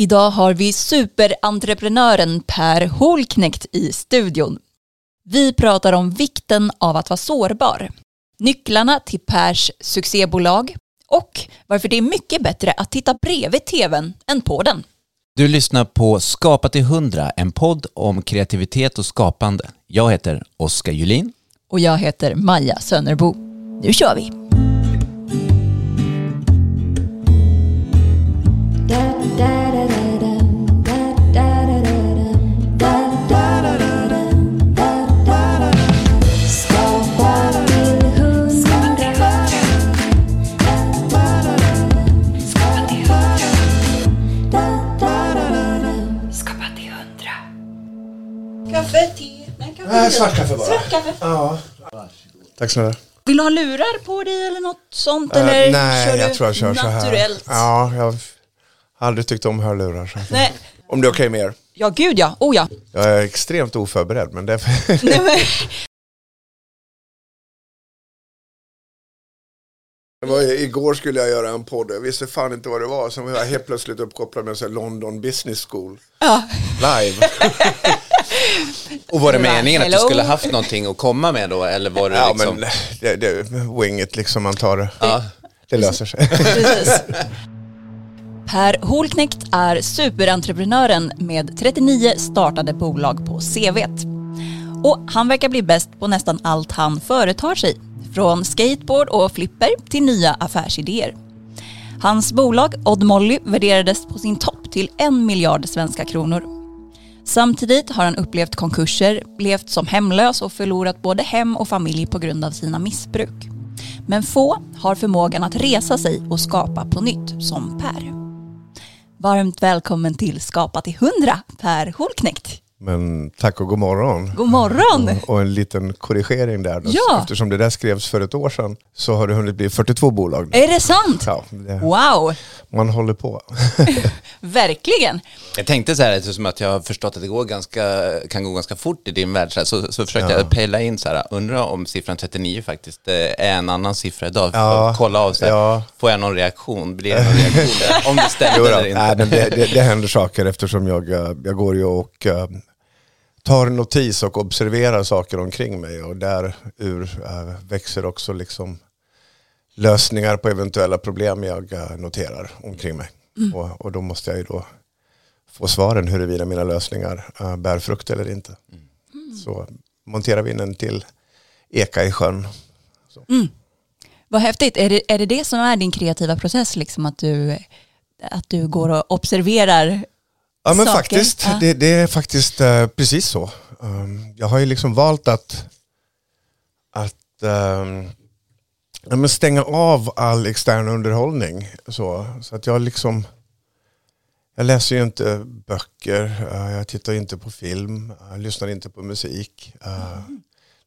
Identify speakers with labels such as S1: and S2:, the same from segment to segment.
S1: Idag har vi superentreprenören Per Holknekt i studion. Vi pratar om vikten av att vara sårbar, nycklarna till Pers succébolag och varför det är mycket bättre att titta bredvid tvn än på den.
S2: Du lyssnar på Skapa till 100, en podd om kreativitet och skapande. Jag heter Oskar Julin.
S1: Och jag heter Maja Sönnerbo. Nu kör vi! Nej.
S3: Nej, svart kaffe bara.
S1: Svart kaffe.
S3: Ja. Tack snälla.
S1: Vill du ha lurar på dig eller något sånt?
S3: Eh,
S1: eller
S3: nej,
S1: kör
S3: jag
S1: du
S3: tror jag kör så här.
S1: naturellt?
S3: Ja, jag har aldrig tyckt om hörlurar. Så.
S1: Nej.
S3: Om det är okej med er.
S1: Ja, gud ja. Oh ja.
S3: Jag är extremt oförberedd, men det
S1: Nej, men,
S3: Det var, igår skulle jag göra en podd, jag visste fan inte vad det var. Sen var jag helt plötsligt uppkopplad med så här London Business School
S1: ja.
S3: live.
S2: Och var det meningen att du skulle haft någonting att komma med då? Eller var det
S3: ja,
S2: liksom...
S3: men det, det, winget liksom, man tar det.
S2: Ja.
S3: Det löser sig.
S1: Precis. Per Holknekt är superentreprenören med 39 startade bolag på CVt. Och han verkar bli bäst på nästan allt han företar sig. Från skateboard och flipper till nya affärsidéer. Hans bolag Odd Molly värderades på sin topp till en miljard svenska kronor. Samtidigt har han upplevt konkurser, levt som hemlös och förlorat både hem och familj på grund av sina missbruk. Men få har förmågan att resa sig och skapa på nytt som Per. Varmt välkommen till Skapa till 100, Per Holknekt.
S3: Men tack och god morgon.
S1: God morgon!
S3: Och en liten korrigering där.
S1: Ja.
S3: Eftersom det där skrevs för ett år sedan så har det hunnit bli 42 bolag.
S1: Är det sant?
S3: Ja, det,
S1: Wow,
S3: man håller på.
S1: verkligen.
S2: Jag tänkte så här, eftersom att jag har förstått att det går ganska, kan gå ganska fort i din värld, så, så, så försökte jag pejla in så här, undrar om siffran 39 faktiskt eh, är en annan siffra idag.
S3: Ja.
S2: Ja. Kolla av så här,
S3: Ja.
S2: får jag någon reaktion? Blir det någon reaktion där? Om det stämmer eller inte?
S3: nej, men det, det, det händer saker eftersom jag, eh, jag går ju och eh, tar notis och observerar saker omkring mig och där ur växer också liksom lösningar på eventuella problem jag noterar omkring mig. Och, och då måste jag ju då få svaren huruvida mina lösningar eh, bär frukt eller inte. Så monterar vi in en till eka i sjön.
S1: Vad häftigt. Är det, är det det som är din kreativa process, liksom att du, att du går och observerar
S3: Ja men
S1: saker?
S3: faktiskt,
S1: Ja.
S3: det, det är faktiskt eh, precis så. Um, jag har ju liksom valt att, att ehm, ja, men stänga av all extern underhållning. Så, så att jag liksom, jag läser ju inte böcker, eh, jag tittar inte på film, jag lyssnar inte på musik, eh,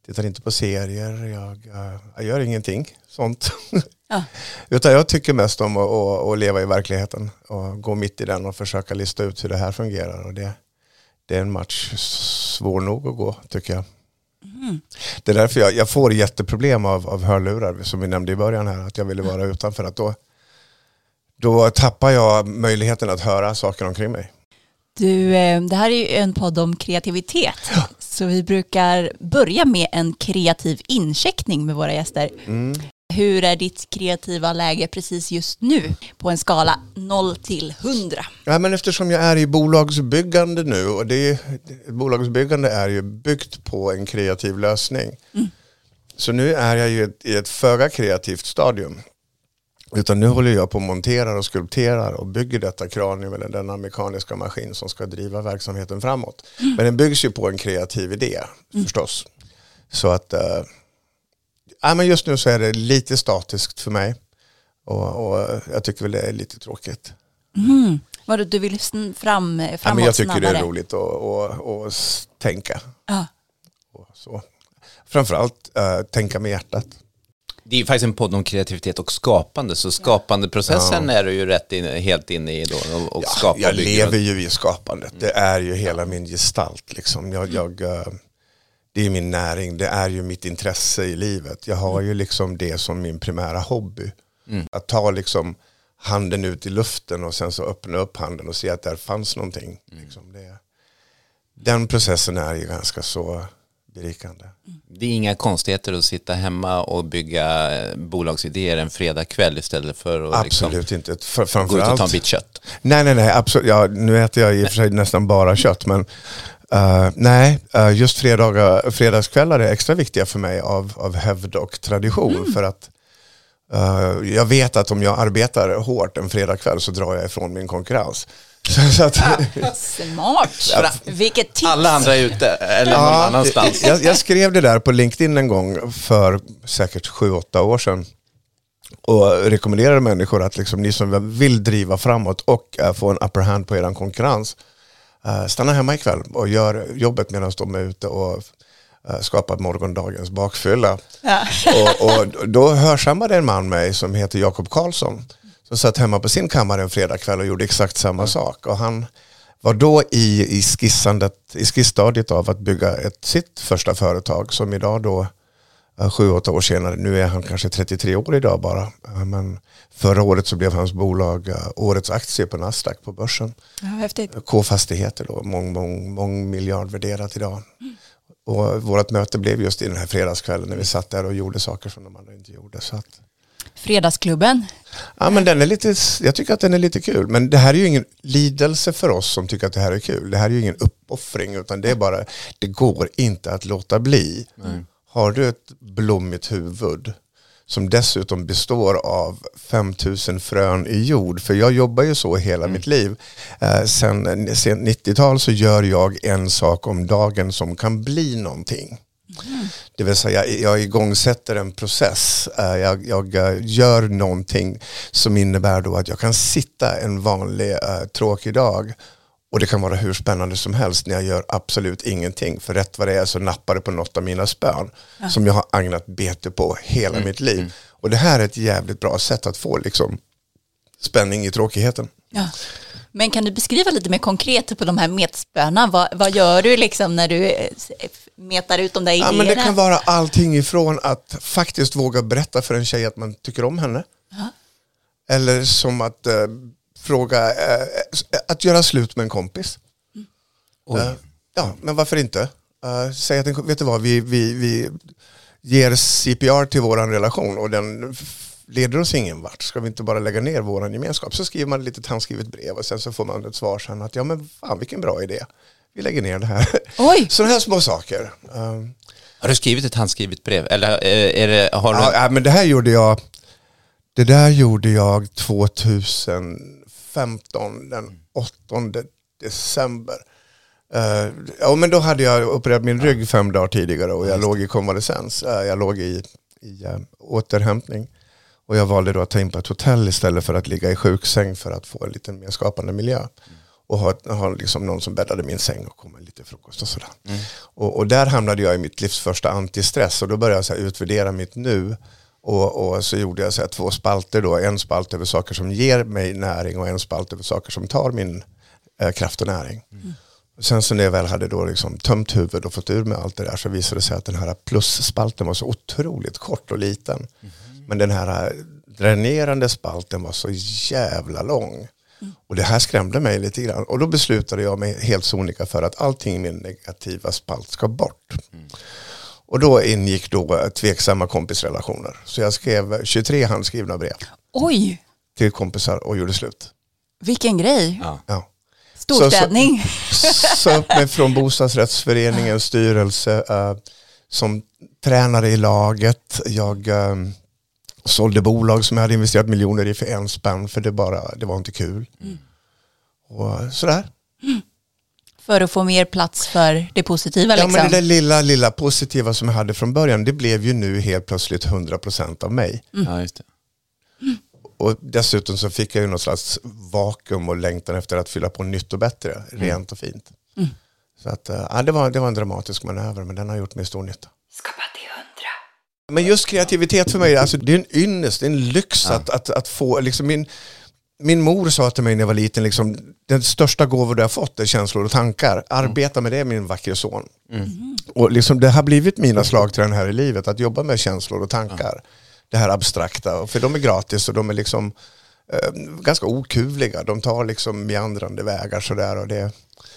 S3: tittar inte på serier, jag, eh, jag gör ingenting sånt.
S1: Ja.
S3: Utan jag tycker mest om att, att, att leva i verkligheten och gå mitt i den och försöka lista ut hur det här fungerar. Och det, det är en match svår nog att gå tycker jag. Det är därför jag, jag får jätteproblem av, av hörlurar som vi nämnde i början här. Att jag ville vara utanför. Att då, då tappar jag möjligheten att höra saker omkring mig.
S1: Du, eh, det här är ju en podd om kreativitet. Så vi brukar börja med en kreativ incheckning med våra gäster. Hur är ditt kreativa läge precis just nu på en skala 0 till 100?
S3: Ja, men eftersom jag är i bolagsbyggande nu och det, bolagsbyggande är ju byggt på en kreativ lösning. Så nu är jag ju i ett, föga kreativt stadium. Utan nu håller jag på och monterar och skulpterar och bygger detta kranium eller denna mekaniska maskin som ska driva verksamheten framåt. Men den byggs ju på en kreativ idé förstås. Så att eh, ja, men just nu så är det lite statiskt för mig. Och, och jag tycker väl det är lite tråkigt.
S1: Mm. Vadå, du vill fram, framåt
S3: Ja, men jag tycker
S1: snabbare?
S3: det är roligt att, att, att s- tänka.
S1: Ja.
S3: Och så. Framförallt uh, tänka med hjärtat.
S2: Det är ju faktiskt en podd om kreativitet och skapande, så skapandeprocessen är du ju rätt in, helt inne i då och, och
S3: Ja, jag lever ju i skapandet. Det är ju hela min gestalt. Liksom. Jag, jag, eh, det är min näring, det är ju mitt intresse i livet. Jag har ju liksom det som min primära hobby. Att ta liksom handen ut i luften och sen så öppna upp handen och se att där fanns någonting.
S2: Mm.
S3: Liksom det, den processen är ju ganska så berikande.
S2: Det är inga konstigheter att sitta hemma och bygga eh, bolagsidéer en fredagkväll istället för att liksom
S3: Absolut inte. För,
S2: gå ut och ta en bit kött.
S3: nej, nej, nej, absolut. Ja, nu äter jag i och för sig nästan bara kött, men eh, nej, eh, just fredagar, fredagskvällar är extra viktiga för mig av, av hävd och tradition. För att eh, jag vet att om jag arbetar hårt en fredagkväll så drar jag ifrån min konkurrens. Så, så att,
S1: Smart! Vilket tips!
S2: Alla andra är ute eller någon
S3: Ja,
S2: annanstans.
S3: Jag, jag skrev det där på LinkedIn en gång för säkert sju åtta år sedan. Och rekommenderade människor att liksom, ni som vill driva framåt och uh, få en upper hand på er konkurrens, uh, stanna hemma ikväll och gör jobbet medan de är ute och uh, skapar morgondagens bakfylla.
S1: Ja.
S3: och, och då hörsammade en man mig som heter Jakob Karlsson. Som satt hemma på sin kammare en fredagkväll och gjorde exakt samma sak. Och han var då i, i, skissandet, i skissstadiet av att bygga ett, sitt första företag som idag då eh, sju, åtta år senare, nu är han kanske 33 år idag bara. Men förra året så blev hans bolag eh, årets aktie på Nasdaq på börsen.
S1: Ja, häftigt.
S3: K-fastigheter då, mång, mång, mång miljard värderat idag. Och vårt möte blev just i den här fredagskvällen när vi satt där och gjorde saker som de andra inte gjorde. Så att,
S1: Fredagsklubben.
S3: ja, men den är lite, jag tycker att den är lite kul. Men det här är ju ingen lidelse för oss som tycker att det här är kul. Det här är ju ingen uppoffring utan det är bara, det går inte att låta bli. Har du ett blommigt huvud som dessutom består av 5000 frön i jord. För jag jobbar ju så hela mitt liv. Eh, sen, sen 90-tal så gör jag en sak om dagen som kan bli någonting. Det vill säga jag igångsätter en process. Eh, Jag, jag eh, gör någonting som innebär då att jag kan sitta en vanlig eh, tråkig dag och det kan vara hur spännande som helst när jag gör absolut ingenting. För rätt vad det är så nappar det på något av mina spön som jag har agnat bete på hela mitt liv. Och det här är ett jävligt bra sätt att få liksom, spänning i tråkigheten.
S1: Ja. Men kan du beskriva lite mer konkret på de här metspöna? Vad, vad gör du liksom när du eh, metar ut de där
S3: Ja,
S1: idéerna?
S3: men det kan vara allting ifrån att faktiskt våga berätta för en tjej att man tycker om henne. Eller som att eh, fråga, eh, att göra slut med en kompis. Eh, ja, men varför inte? Uh, säg att, en- vet du vad, vi, vi, vi ger CPR till våran relation och den leder oss ingen vart. Ska vi inte bara lägga ner våran gemenskap? Så skriver man ett litet handskrivet brev och sen så får man ett svar sen att ja men fan vilken bra idé. Vi lägger ner det här.
S1: Oj.
S3: Sådana här små saker. Um,
S2: Har du skrivit ett handskrivet brev? Eller eh, är det, har du...
S3: Ja, men det här gjorde jag, det där gjorde jag 2015, den 8 december. Eh, ja, men då hade jag opererat min rygg fem dagar tidigare och jag låg i konvalescens. Eh, jag låg i, i uh, återhämtning. Och jag valde då att ta in på ett hotell istället för att ligga i sjuksäng för att få en lite mer skapande miljö. Och ha, ha liksom någon som bäddade min säng och kom med lite frukost och sådär. Och, och där hamnade jag i mitt livs första antistress och då började jag så utvärdera mitt nu. Och, och så gjorde jag så två spalter då. En spalt över saker som ger mig näring och en spalt över saker som tar min eh, kraft och näring. Och Sen så när jag väl hade då liksom tömt huvudet och fått ur med allt det där så visade det sig att den här plusspalten var så otroligt kort och liten. Men den här eh, dränerande spalten var så jävla lång. Och det här skrämde mig lite grann. Och då beslutade jag mig helt sonika för att allting i min negativa spalt ska bort. Och då ingick då eh, tveksamma kompisrelationer. Så jag skrev 23 handskrivna brev
S1: Oj,
S3: till kompisar och gjorde slut.
S1: vilken grej.
S2: Ja.
S3: Ja.
S1: Storstädning.
S3: Sa upp mig från bostadsrättsföreningens styrelse eh, som tränare i laget. Jag eh, sålde bolag som jag hade investerat miljoner i för en spänn för det, bara, det var inte kul. Och sådär.
S1: För att få mer plats för det positiva
S3: Ja,
S1: liksom.
S3: men det där lilla, lilla positiva som jag hade från början, det blev ju nu helt plötsligt 100% av mig.
S2: ja, just det.
S3: Och dessutom så fick jag ju något slags vakuum och längtan efter att fylla på nytt och bättre, rent och fint. Så att, eh, ja, det, var, det var en dramatisk manöver, men den har gjort mig stor nytta.
S1: Skapa till hundra.
S3: Men just kreativitet för mig, alltså, det är en ynnest, det är en lyx att, att, att få, liksom min, min mor sa till mig när jag var liten, liksom, den största gåva du har fått är känslor och tankar. Arbeta med det min vackre son. Och liksom, det har blivit mina slagträn här i livet, att jobba med känslor och tankar. Det här abstrakta, för de är gratis och de är liksom ganska okuvliga. De tar liksom meandrande vägar sådär och det,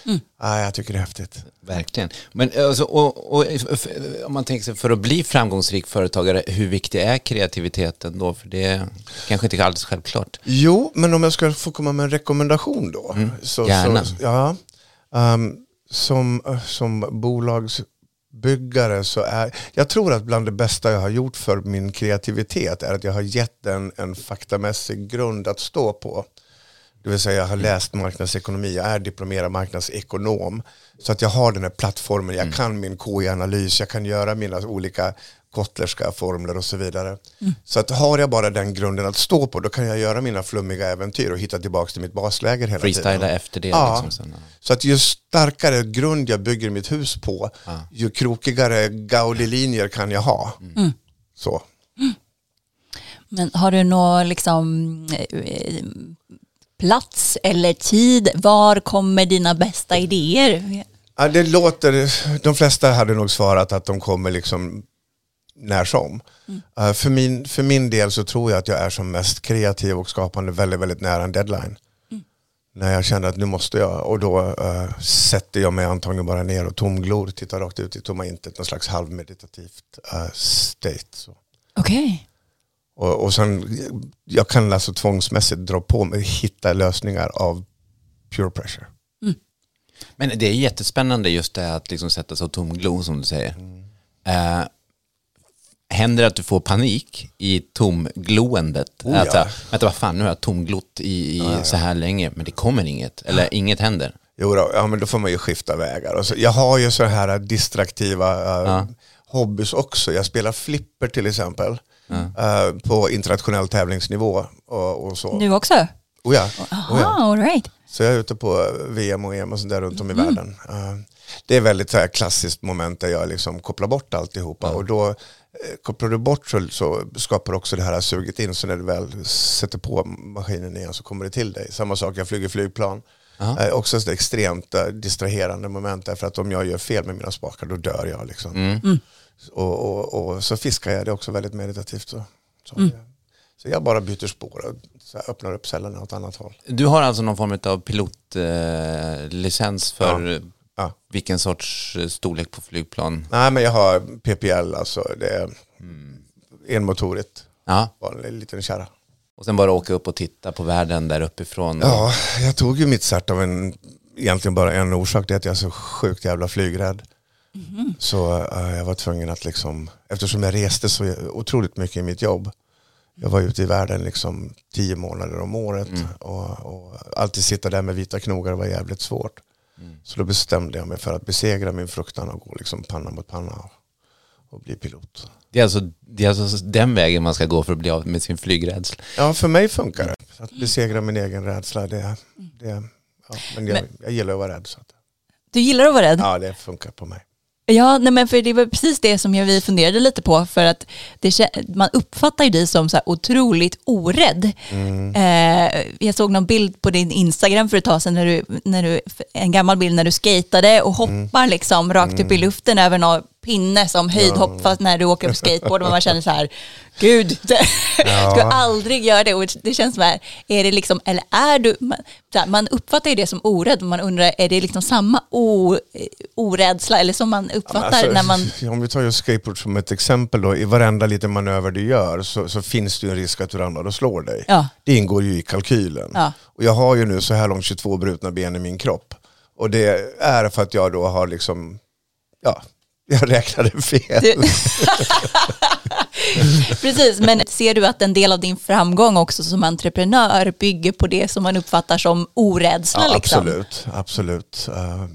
S3: mm. ah, jag tycker det är häftigt.
S2: Verkligen. Men alltså, och, och, om man tänker sig för att bli framgångsrik företagare, hur viktig är kreativiteten då? För det är kanske inte alldeles självklart.
S3: Jo, men om jag ska få komma med en rekommendation då.
S2: Mm. Så, Gärna.
S3: Så, ja, um, som, som bolagsbyggare så är, jag tror att bland det bästa jag har gjort för min kreativitet är att jag har gett den en faktamässig grund att stå på. Det vill säga jag har läst marknadsekonomi, jag är diplomerad marknadsekonom. Så att jag har den här plattformen, jag mm. kan min KI-analys, jag kan göra mina olika kottlerska formler och så vidare. Mm. Så att har jag bara den grunden att stå på, då kan jag göra mina flummiga äventyr och hitta tillbaka till mitt basläger hela
S2: Freestyla
S3: tiden.
S2: efter det.
S3: Ja. Liksom sen. Så att ju starkare grund jag bygger mitt hus på, ja. ju krokigare Gaudi-linjer kan jag ha. Mm. Så.
S1: Men har du några liksom, eh, plats eller tid? Var kommer dina bästa idéer?
S3: Ja, det låter, de flesta hade nog svarat att de kommer liksom när som. Mm. Uh, för, min, för min del så tror jag att jag är som mest kreativ och skapande väldigt, väldigt nära en deadline. Mm. När jag känner att nu måste jag och då uh, sätter jag mig antagligen bara ner och tomglor, tittar rakt ut i tomma intet, någon slags halvmeditativt uh, state.
S1: Okej. Okay.
S3: Och, och sen, jag kan alltså tvångsmässigt dra på mig, hitta lösningar av pure pressure. Mm.
S2: Men det är jättespännande just det att liksom sätta sig och tomglo som du säger. Mm. Uh, händer det att du får panik i tomgloendet? Oh, att, ja. vänta, vad fan, nu har jag tomglott i, i ja, ja. så här länge, men det kommer inget, eller inget händer.
S3: Jo, då, ja, men då får man ju skifta vägar. Och så, jag har ju så här distraktiva uh, hobbys också. Jag spelar flipper till exempel. Uh, på internationell tävlingsnivå och, och, så.
S1: Nu också?
S3: Oh ja.
S1: Aha, oh ja. All right.
S3: Så jag är ute på VM och EM och sådär runt om i mm. världen. Uh, det är väldigt så här klassiskt moment där jag liksom kopplar bort alltihopa. Mm. Och då kopplar du bort så, så skapar också det här suget in. Så när du väl sätter på maskinen igen så kommer det till dig. Samma sak, jag flyger flygplan. Uh också ett extremt uh, distraherande moment därför att om jag gör fel med mina spakar då dör jag. Liksom. Mm. Mm. Och, och, och, så fiskar jag det också väldigt meditativt. Så, så, mm. så jag bara byter spår och öppnar upp cellerna åt annat håll.
S2: Du har alltså någon form av pilotlicens eh, för ja. Ja. vilken sorts eh, storlek på flygplan?
S3: Nej men jag har PPL, alltså det är mm. enmotorigt. Ja. Bara en liten kärra.
S2: Och sen bara åka upp och titta på världen där uppifrån?
S3: Ja, jag tog ju mitt cert av en, egentligen bara en orsak, det är att jag är så sjukt jävla flygrädd. Mm. Så uh, jag var tvungen att liksom, eftersom jag reste så otroligt mycket i mitt jobb. Jag var ute i världen liksom tio månader om året mm. och, och, alltid sitta där med vita knogar var jävligt svårt. Mm. Så då bestämde jag mig för att besegra min fruktan och gå liksom panna mot panna och, och bli pilot.
S2: Det är, alltså, det är alltså den vägen man ska gå för att bli av med sin flygrädsla?
S3: Ja, för mig funkar det. Att besegra min egen rädsla, det, det, ja, men jag, men, jag gillar att vara rädd. Så att.
S1: Du gillar att vara rädd?
S3: Ja, det funkar på mig.
S1: Ja, nej men för det var precis det som jag, vi funderade lite på för att det, man uppfattar ju dig som så här otroligt orädd. Mm. Eh, jag såg någon bild på din Instagram för ett tag sedan, när du, när du, en gammal bild när du skatade och hoppar mm. liksom rakt mm. upp i mm. luften över någon pinne som höjdhopp ja. fast när du åker på skateboard och man känner så här, gud, ja. ska aldrig göra det. Och det känns som här, är det liksom, eller är du, man, man uppfattar ju det som orädd, man undrar, är det liksom samma o, orädsla eller som man uppfattar alltså, när man...
S3: Om vi tar just skateboard som ett exempel då, i varenda liten manöver du gör så, så finns det ju en risk att du ramlar och slår dig. Ja. Det ingår ju i kalkylen. Ja. Och jag har ju nu så här långt 22 brutna ben i min kropp. Och det är för att jag då har liksom, ja, jag räknade fel. Du...
S1: Precis, men ser du att en del av din framgång också som entreprenör bygger på det som man uppfattar som orädsla?
S3: Ja, liksom? Absolut, absolut. Uh,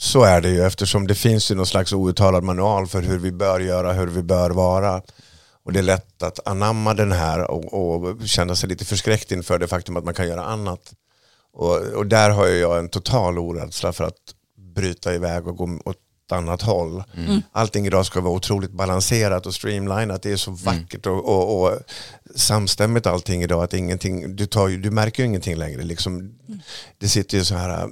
S3: så är det ju eftersom det finns ju någon slags outtalad manual för hur vi bör göra, hur vi bör vara. Och det är lätt att anamma den här och, och känna sig lite förskräckt inför det faktum att man kan göra annat. Och, och där har jag en total orädsla för att bryta iväg och gå åt annat håll. Mm. Allting idag ska vara otroligt balanserat och streamlinat. Det är så vackert och, och, och samstämmigt allting idag att ingenting, du, tar, du märker ju ingenting längre. Liksom, mm. Det sitter ju så här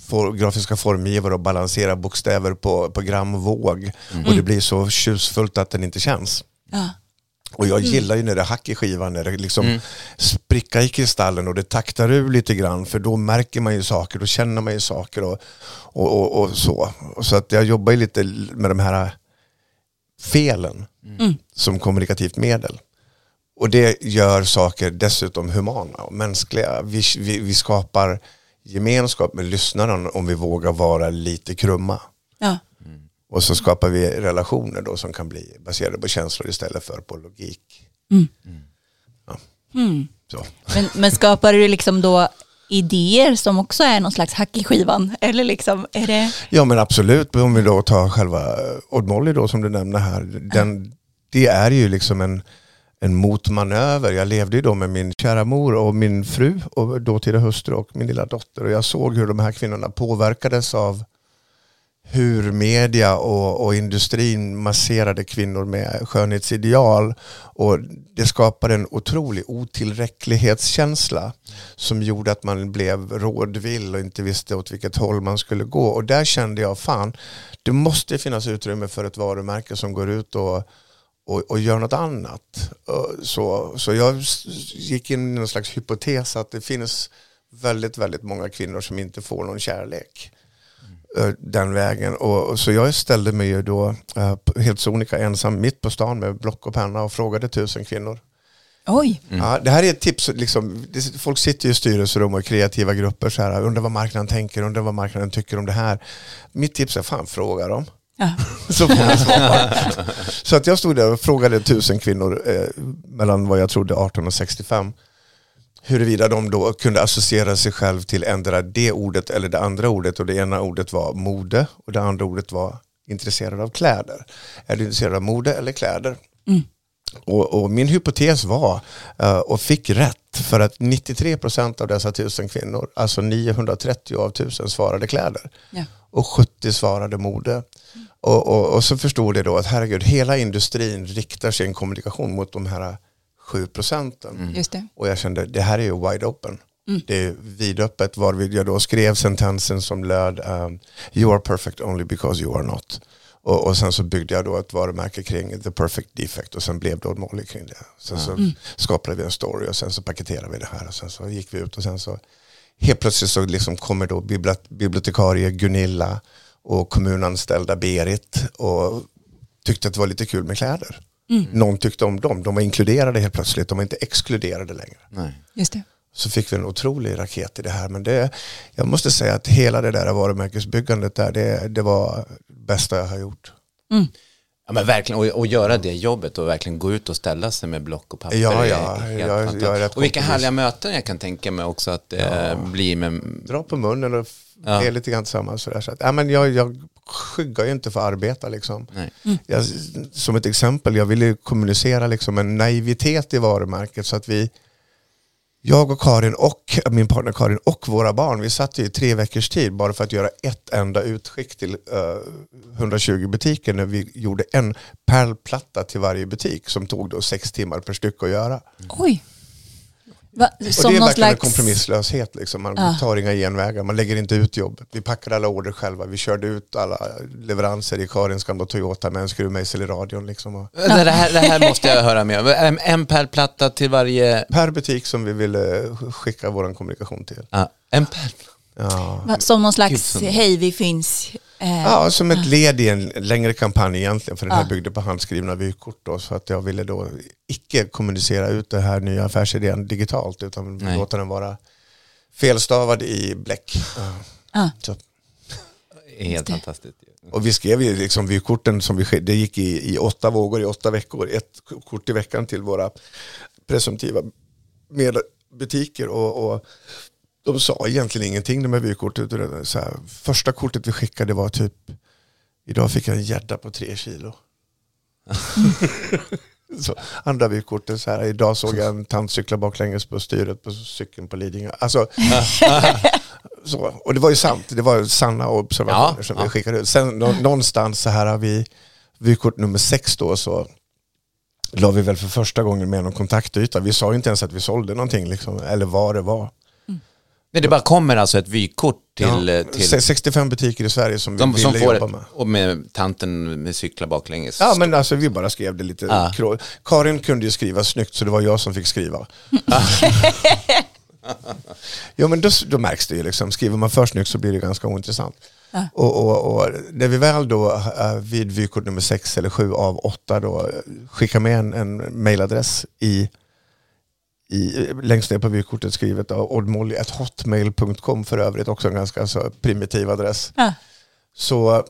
S3: for, grafiska formgivare och balanserar bokstäver på, på gram och våg. Mm. Och det blir så tjusfullt att den inte känns. Ja. Och jag gillar ju när det är hack i skivan, när det liksom spricka i kristallen och det taktar ur lite grann för då märker man ju saker, då känner man ju saker och, och, och, och så. Så att jag jobbar ju lite med de här felen som kommunikativt medel. Och det gör saker dessutom humana och mänskliga. Vi, vi, vi skapar gemenskap med lyssnaren om vi vågar vara lite krumma.
S1: Ja.
S3: Och så skapar vi relationer då som kan bli baserade på känslor istället för på logik. Ja. Så.
S1: Men, men skapar du liksom då idéer som också är någon slags hack i skivan? Eller liksom, är det...
S3: ja men absolut, om vi då tar själva Odd Molly då som du nämnde här. Den, det är ju liksom en, en motmanöver. Jag levde ju då med min kära mor och min fru och dåtida hustru och min lilla dotter. Och jag såg hur de här kvinnorna påverkades av hur media och, och industrin masserade kvinnor med skönhetsideal. Och det skapade en otrolig otillräcklighetskänsla som gjorde att man blev rådvill och inte visste åt vilket håll man skulle gå. Och där kände jag, fan, det måste finnas utrymme för ett varumärke som går ut och, och, och gör något annat. Så, så jag gick in i någon slags hypotes att det finns väldigt, väldigt många kvinnor som inte får någon kärlek den vägen. Och, och så jag ställde mig ju då eh, p- helt sonika ensam mitt på stan med block och penna och frågade tusen kvinnor.
S1: Oj,
S3: Ja, det här är ett tips, liksom, det, folk sitter ju i styrelserum och kreativa grupper så här, undrar vad marknaden tänker, undrar vad marknaden tycker om det här. Mitt tips är fan fråga dem.
S1: ja.
S3: Så, får ni svar. så att jag stod där och frågade tusen kvinnor eh, mellan vad jag trodde 18 och 65 huruvida de då kunde associera sig själv till ändra det ordet eller det andra ordet och det ena ordet var mode och det andra ordet var intresserad av kläder. Är du intresserad av mode eller kläder? Och, och min hypotes var, eh, och fick rätt, för att 93% av dessa tusen kvinnor, alltså 930 av tusen svarade kläder
S1: Ja.
S3: och 70 svarade mode. Och, och, och så förstod jag då att herregud, hela industrin riktar sin kommunikation mot de här 7 procenten.
S1: Det.
S3: Och jag kände, det här är ju wide open. Det är vidöppet varvid jag då skrev sentensen som löd um, You are perfect only because you are not. Och, och sen så byggde jag då ett varumärke kring the perfect defect och sen blev det Odd Molly kring det. Sen så skapade vi en story och sen så paketerade vi det här och sen så gick vi ut och sen så helt plötsligt så liksom kommer då bibli- bibliotekarie Gunilla och kommunanställda Berit och tyckte att det var lite kul med kläder. Någon tyckte om dem, de var inkluderade helt plötsligt, de var inte exkluderade längre.
S2: Nej.
S1: Just det.
S3: Så fick vi en otrolig raket i det här. Men det, jag måste säga att hela det där varumärkesbyggandet där, det, det var det bästa jag har gjort.
S2: Ja, men verkligen, och, och göra det jobbet och verkligen gå ut och ställa sig med block och papper.
S3: Ja,
S2: är
S3: ja,
S2: helt
S3: jag är- jag är rätt
S2: och vilka härliga möten jag kan tänka mig också att det blir med...
S3: Dra på munnen och
S2: Ja.
S3: är lite grann tillsammans. Sådär. Så att, ja, men jag, jag skyggar ju inte för att arbeta. Liksom.
S2: Nej.
S3: Jag, som ett exempel, jag ville kommunicera liksom en naivitet i varumärket så att vi jag och Karin och min partner Karin och våra barn, vi satt i tre veckors tid bara för att göra ett enda utskick till eh, uh, 120 butiker när vi gjorde en pärlplatta till varje butik som tog då sex timmar per styck att göra.
S1: Oj. Va,
S3: Och
S1: som
S3: det är verkligen en
S1: slags...
S3: kompromisslöshet. Liksom. Man
S1: Ja.
S3: tar inga genvägar, man lägger inte ut jobb. Vi packade alla order själva, vi körde ut alla leveranser i Karins gamla Toyota med en skruvmejsel i radion. Liksom. Och
S2: Det, här, det här måste jag höra med om. En, en pärlplatta till varje...
S3: per butik som vi ville skicka vår kommunikation till.
S2: Ja, en pärlplatta.
S3: Ja.
S1: Som någon
S2: Gud,
S1: slags,
S2: som-
S1: hej vi finns. Eh,
S3: Ja, som ett led i en längre kampanj egentligen, för den här
S1: Ja.
S3: byggde på handskrivna vykort. Då, så att jag ville då icke kommunicera ut den här nya affärsidén digitalt, utan
S2: Nej.
S3: låta den vara felstavad i bläck. Ja.
S1: Ja.
S3: Så.
S2: Det är helt fantastiskt.
S3: Och vi skrev ju liksom vykorten som vi skick- det gick i, i åtta vågor i åtta veckor, ett kort i veckan till våra presumtiva medbutiker. Och, och de sa egentligen ingenting de här var Så här, första kortet vi skickade var typ, idag fick jag en gädda på tre kilo. så, andra vykortet, så här, idag såg jag en tant cykla baklänges på styret på cykeln på Lidingö. Alltså, så, och det var ju sant, det var sanna observationer
S2: Ja,
S3: som
S2: ja.
S3: vi skickade ut. Sen nå- någonstans så här har vi vykort nummer sex då så la vi väl för första gången med någon kontaktyta. Vi sa ju inte ens att vi sålde någonting liksom, eller vad det var.
S2: Nej, det bara kommer alltså ett vykort till...
S3: Ja,
S2: eh, till
S3: Se- 65 butiker i Sverige som vi
S2: de som
S3: ville
S2: får
S3: jobba
S2: ett,
S3: med.
S2: och med tanten med cyklar baklänges.
S3: Ja men alltså vi bara skrev det lite krå- Karin kunde ju skriva snyggt så det var jag som fick skriva. ja men då, då märks det ju liksom, skriver man för snyggt så blir det ganska ointressant. Och, och, och när vi väl då äh, vid vykort nummer sex eller sju av åtta då äh, skickar med en, en mailadress i, i, längst ner på vykortet skrivet av oddmolly.hotmail.com för övrigt också en ganska så primitiv adress.
S1: Ja.
S3: Så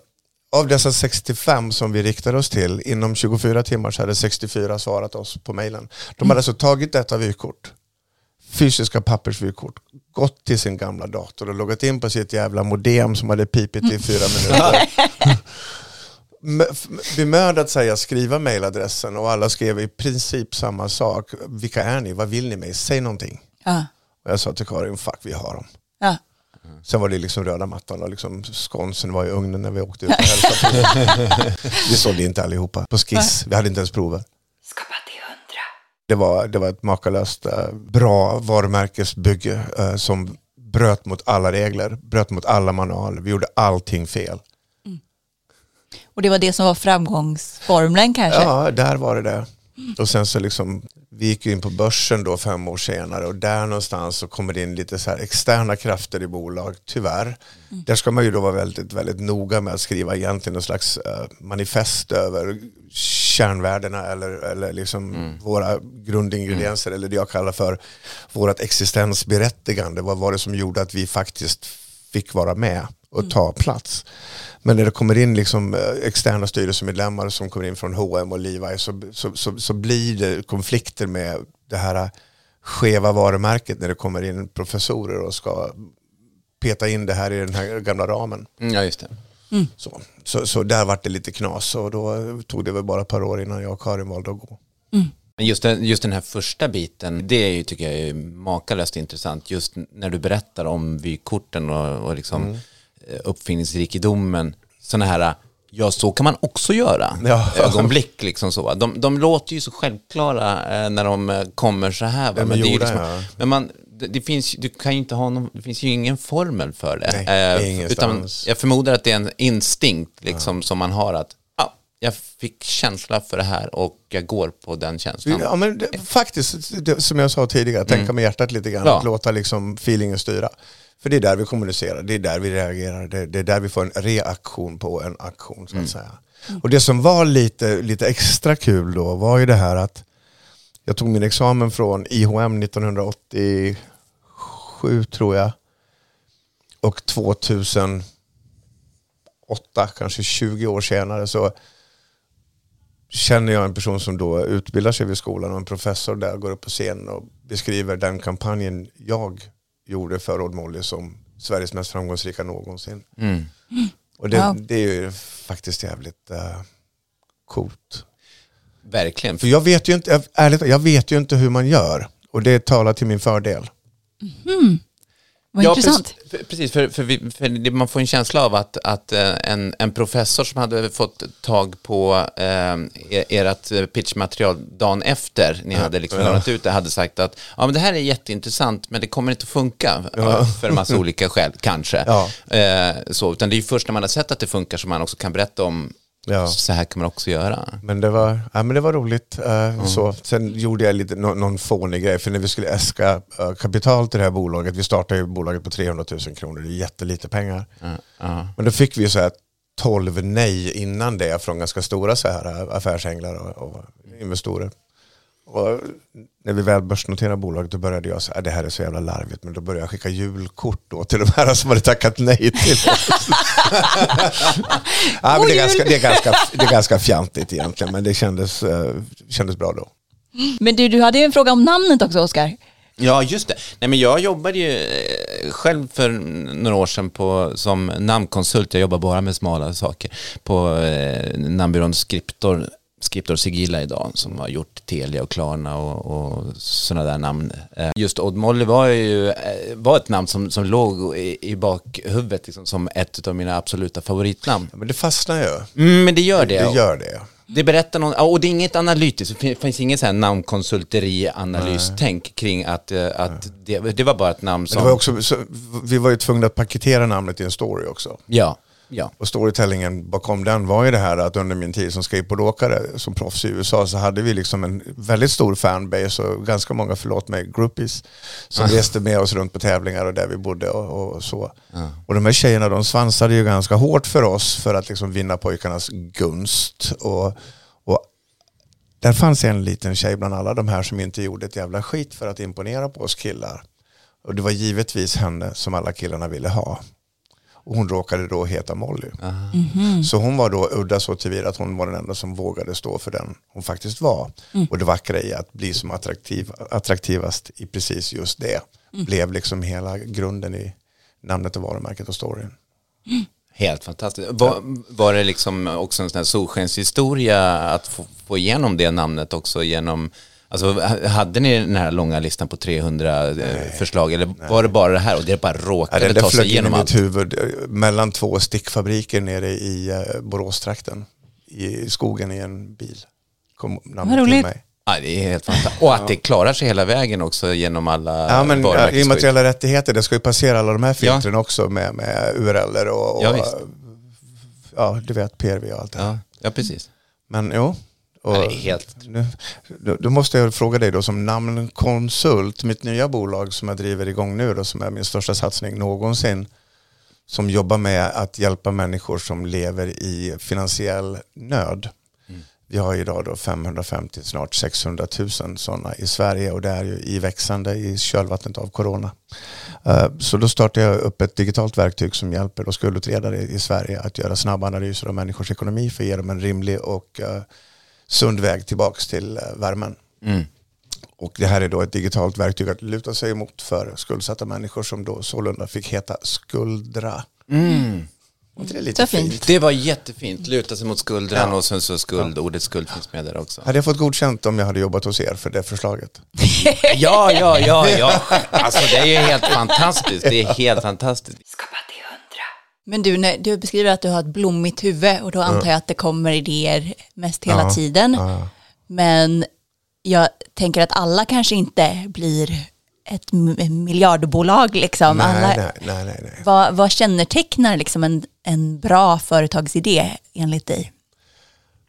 S3: av dessa 65 som vi riktade oss till, inom 24 timmar så hade 64 svarat oss på mejlen. De hade alltså tagit detta vykort, fysiska pappersvykort, gått till sin gamla dator och loggat in på sitt jävla modem som hade pipit i fyra minuter. Bemödat sig att skriva mejladressen och alla skrev i princip samma sak. Vilka är ni? Vad vill ni mig? Säg någonting.
S1: Ja.
S3: Och jag sa till Karin, fuck vi har dem.
S1: Ja.
S3: Sen var det liksom röda mattan och liksom skonsen var i ugnen när vi åkte ut och hälsade på. Vi sålde inte allihopa på skiss. Vi hade inte ens prover.
S1: Skapa till hundra.
S3: Det var, det var ett makalöst eh, bra varumärkesbygge eh, som bröt mot alla regler, bröt mot alla manualer. Vi gjorde allting fel.
S1: Och det var det som var framgångsformeln kanske?
S3: Ja, där var det det. Och sen så liksom, vi gick in på börsen då fem år senare och där någonstans så kommer det in lite så här externa krafter i bolag, tyvärr. Där ska man ju då vara väldigt, väldigt noga med att skriva egentligen någon slags eh, manifest över kärnvärdena eller, eller liksom våra grundingredienser eller det jag kallar för vårt existensberättigande. Vad var det som gjorde att vi faktiskt fick vara med och ta plats? Men när det kommer in liksom eh, externa styrelsemedlemmar som kommer in från H&M och Levi så, så, så, så blir det konflikter med det här eh, skeva varumärket när det kommer in professorer och ska peta in det här i den här gamla ramen.
S2: Mm, Ja, just det.
S3: Så, så, så där vart det lite knas och då tog det väl bara ett par år innan jag och Karin valde att gå.
S2: Men just den, just den här första biten, det är ju, tycker jag är makalöst intressant. Just när du berättar om vykorten och, och liksom
S3: Mm.
S2: Eh, uppfinningsrikedomen. Sådana här, ja så kan man också göra.
S3: Ja.
S2: Ögonblick liksom så. De, de låter ju så självklara eh, när de eh, kommer så här.
S3: Är
S2: Men, det
S3: gjorda,
S2: liksom,
S3: ja.
S2: men man, det, det finns, du kan ju inte ha någon, det finns ju ingen formel för det.
S3: Nej,
S2: Eh,
S3: ingenstans.
S2: jag förmodar att det är en instinkt liksom, som man har att ja, jag fick känsla för det här och jag går på den känslan.
S3: Ja, men det, faktiskt, det, som jag sa tidigare, tänka med hjärtat lite grann,
S2: Ja.
S3: att låta liksom feelingen styra. För det är där vi kommunicerar, det är där vi reagerar, det, det är där vi får en reaktion på en aktion så att säga. Och det som var lite, lite extra kul då var ju det här att jag tog min examen från IHM 1987 tror jag. Och 2008, kanske 20 år senare så känner jag en person som då utbildar sig vid skolan och en professor där går upp på scenen och beskriver den kampanjen jag gjorde för Odd Molly som Sveriges mest framgångsrika någonsin.
S2: Mm.
S3: Och det,
S1: Wow.
S3: det är ju faktiskt jävligt uh, coolt.
S2: Verkligen.
S3: För jag vet ju inte, ärligt, jag vet ju inte hur man gör. Och det talar till min fördel.
S1: Vad intressant.
S2: Precis, för, för, för, vi, för man får en känsla av att, att eh, en, en professor som hade fått tag på eh, er- ert pitchmaterial dagen efter ni hade liksom
S3: ja.
S2: lämnat ut det hade sagt att ja, men det här är jätteintressant men det kommer inte att funka ja. för en massa olika skäl, kanske.
S3: Ja.
S2: Eh, så, utan det är ju först när man har sett att det funkar som man också kan berätta om
S3: Ja.
S2: så här kan man också göra.
S3: Men det var, ja, men det var roligt. eh, så. Sen gjorde jag lite, nå- någon fånig grej, för när vi skulle äska eh, kapital till det här bolaget, vi startade ju bolaget på 300 000 kronor, det är jättelite pengar.
S2: Ja.
S3: Men då fick vi så här 12 nej innan det från ganska stora så här affärsänglar och, och investorer. Och när vi väl börsnoterade bolaget då började jag säga att det här är så jävla larvigt men då började jag skicka julkort då till de här som hade tackat nej till oss. ja, men det, är ganska, det, är ganska, det är ganska fjantigt egentligen men det kändes, eh, kändes bra då.
S1: Men du, du hade ju en fråga om namnet också, Oskar.
S2: Ja, just det. Nej, men jag jobbade ju eh, själv för några år sedan på, som namnkonsult. Jag jobbar bara med smala saker på eh, namnbyrån Skriptor, Skriptor Sigilla idag som har gjort Telia och Klarna och, och sådana där namn. Eh, just Odd Molly var ju eh, var ett namn som, som låg i, i bakhuvudet liksom, som ett av mina absoluta favoritnamn.
S3: Men det fastnar ju.
S2: Mm, men det gör det.
S3: Det gör det.
S2: Det berättar någon, och det är inget analytiskt, det finns inget så här namnkonsulteri, analystänk kring att, eh, att det, det var bara ett namn som...
S3: var också, så, vi var ju tvungna att paketera namnet i en story också.
S2: Ja, ja.
S3: Och storytellingen bakom den var ju det här att under min tid som skateboardåkare som proffs i USA så hade vi liksom en väldigt stor fanbase och ganska många, förlåt mig, groupies som reste med oss runt på tävlingar och där vi bodde och, och så. Och de här tjejerna de svansade ju ganska hårt för oss för att liksom vinna pojkarnas gunst. Och, och där fanns en liten tjej bland alla de här som inte gjorde ett jävla skit för att imponera på oss killar. Och det var givetvis henne som alla killarna ville ha. Och hon råkade då heta Molly. Så hon var då udda så tillvida att hon var den enda som vågade stå för den hon faktiskt var. Och det vackra i att bli som attraktiv, attraktivast i precis just det blev liksom hela grunden i namnet och varumärket och storyn.
S2: Helt fantastiskt. Var, var det liksom också en sån här solskenshistoria att få, få igenom det namnet också genom Alltså, ha- hade ni den här långa listan på 300 eh, förslag eller var det bara det här och det bara
S3: Ja,
S2: råkade
S3: den där
S2: ta sig igenom allt?
S3: huvud eh, mellan två stickfabriker nere i eh, Boråstrakten. I skogen i en bil. Kom
S1: Vad
S3: namnet till
S1: roligt.
S3: mig.
S2: Ja, det är helt fantastiskt. Och att det klarar sig hela vägen också genom alla
S3: Ja, men ja,
S2: varumärkesskydd.
S3: immateriella rättigheter, det ska ju passera alla de här filtren också med, med URLer och, och
S2: Ja,
S3: ja, du vet PRV och allt det här.
S2: Ja, ja, precis.
S3: Men jo. Och
S2: helt...
S3: nu, då, då måste jag fråga dig då som namnkonsult, mitt nya bolag som jag driver igång nu då, som är min största satsning någonsin, som jobbar med att hjälpa människor som lever i finansiell nöd. Vi har idag då 550, snart 600 000 sådana i Sverige och det är ju i växande i kölvattnet av corona. Eh, Så då startar jag upp ett digitalt verktyg som hjälper då skuldutredare i Sverige att göra snabba analyser av människors ekonomi för att ge dem en rimlig och eh, sund väg tillbaks till eh, värmen.
S2: Mm.
S3: Och det här är då ett digitalt verktyg att luta sig emot för skuldsatta människor som då sålunda fick heta Skuldra.
S2: Mm.
S3: Och det är lite
S1: fint.
S3: fint.
S2: Det var jättefint. Luta sig mot skuldran
S3: Ja.
S2: och sen så skuld, ordet skuld finns med där också.
S3: Hade jag fått godkänt om jag hade jobbat hos er för det förslaget?
S2: Ja, ja, ja, ja. Alltså det är ju helt fantastiskt. Det är helt fantastiskt.
S1: Men du, när du beskriver att du har ett blommigt huvud och då antar jag att det kommer idéer mest hela tiden.
S3: Ja.
S1: Men jag tänker att alla kanske inte blir ett miljardbolag. Liksom.
S3: Nej,
S1: alla,
S3: nej, nej, nej, nej.
S1: Vad, vad kännetecknar liksom en, en bra företagsidé enligt dig?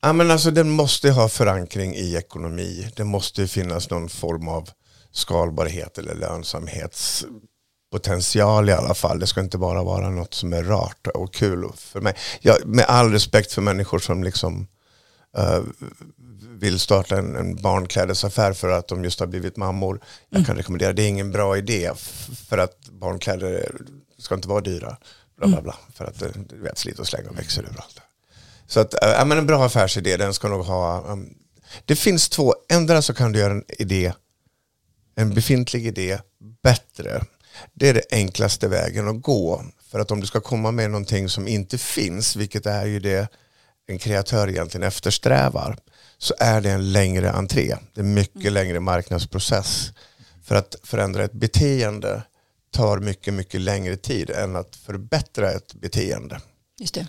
S3: Ja, men alltså, den måste ha förankring i ekonomi. Det måste finnas någon form av skalbarhet eller lönsamhetspotential i alla fall. Det ska inte bara vara något som är rart och kul för mig. Jag, med all respekt för människor som liksom eh, vill starta en, en barnklädesaffär för att de just har blivit mammor. Jag kan rekommendera, det är ingen bra idé för att barnkläder ska inte vara dyra. Bla, bla, bla, för att det, du vet, slit och släng och växer överallt. Så att, äh, ja, men en bra affärsidé, den ska nog ha... um, det finns två, ändra så kan du göra en idé, en befintlig idé, bättre. Det är det enklaste vägen att gå. För att om du ska komma med någonting som inte finns, vilket är ju det en kreatör egentligen eftersträvar, så är det en längre entré. Det är mycket längre marknadsprocess. För att förändra ett beteende tar mycket, mycket längre tid än att förbättra ett beteende
S1: Just det.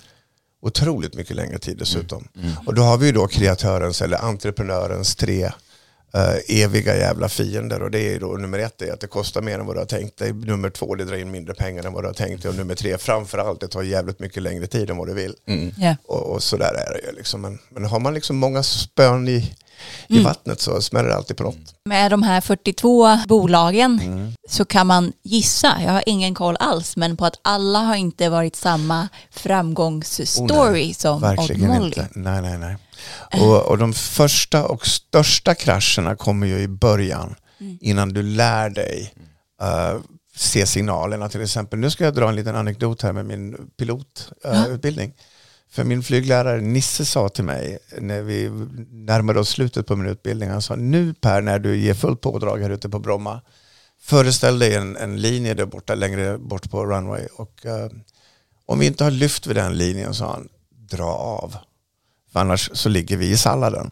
S3: otroligt mycket längre tid dessutom. Och då har vi ju då kreatörens eller entreprenörens tre eh, eviga jävla fiender och det är då nummer ett är att det kostar mer än vad du har tänkt dig. Nummer två det drar in mindre pengar än vad du har tänkt dig och nummer tre framförallt det tar jävligt mycket längre tid än vad du vill.
S1: Ja.
S3: Och, och så där är det ju liksom. Men, men har man liksom många spön i, i vattnet så smäller det alltid på något.
S1: Med de här 42 bolagen
S3: Mm.
S1: så kan man gissa, jag har ingen koll alls, men på att alla har inte varit samma framgångsstory
S3: Oh,
S1: som Odd
S3: Verkligen
S1: Molly.
S3: inte. Nej, nej, nej. Och, och de första och största krascherna kommer ju i början innan du lär dig uh, se signalerna. Till exempel, nu ska jag dra en liten anekdot här med min pilotutbildning. För min flyglärare Nisse sa till mig när vi närmade oss slutet på min utbildning, han sa nu Per när du ger fullt pådrag här ute på Bromma, föreställ dig en, en linje där borta, längre bort på runway och eh, om vi inte har lyft vid den linjen, sa han, dra av. Annars så ligger vi i salladen.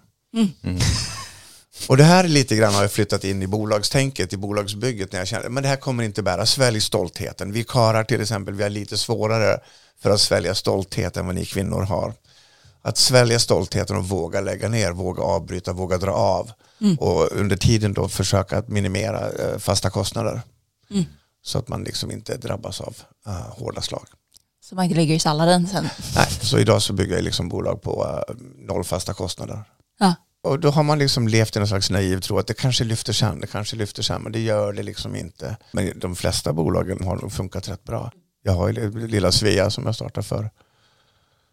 S3: Och det här är lite grann har jag flyttat in i bolagstänket, i bolagsbygget när jag känner men det här kommer inte bära, svälj stoltheten. Vi karar till exempel, vi har lite svårare för att svälja stolthet än vad ni kvinnor har. Att svälja stoltheten och våga lägga ner, våga avbryta, våga dra av. Och under tiden då försöka att minimera eh, fasta kostnader. Så att man liksom inte drabbas av uh, hårda slag.
S1: Så man inte ligger i salladen sen.
S3: Nej, så idag så bygger jag liksom bolag på uh, noll fasta kostnader.
S1: Ja.
S3: Och då har man liksom levt i en slags naiv tro att det kanske lyfter sen, det kanske lyfter sen, men det gör det liksom inte. Men de flesta bolagen har nog funkat rätt bra. Jag har ju lilla Svea som jag startade för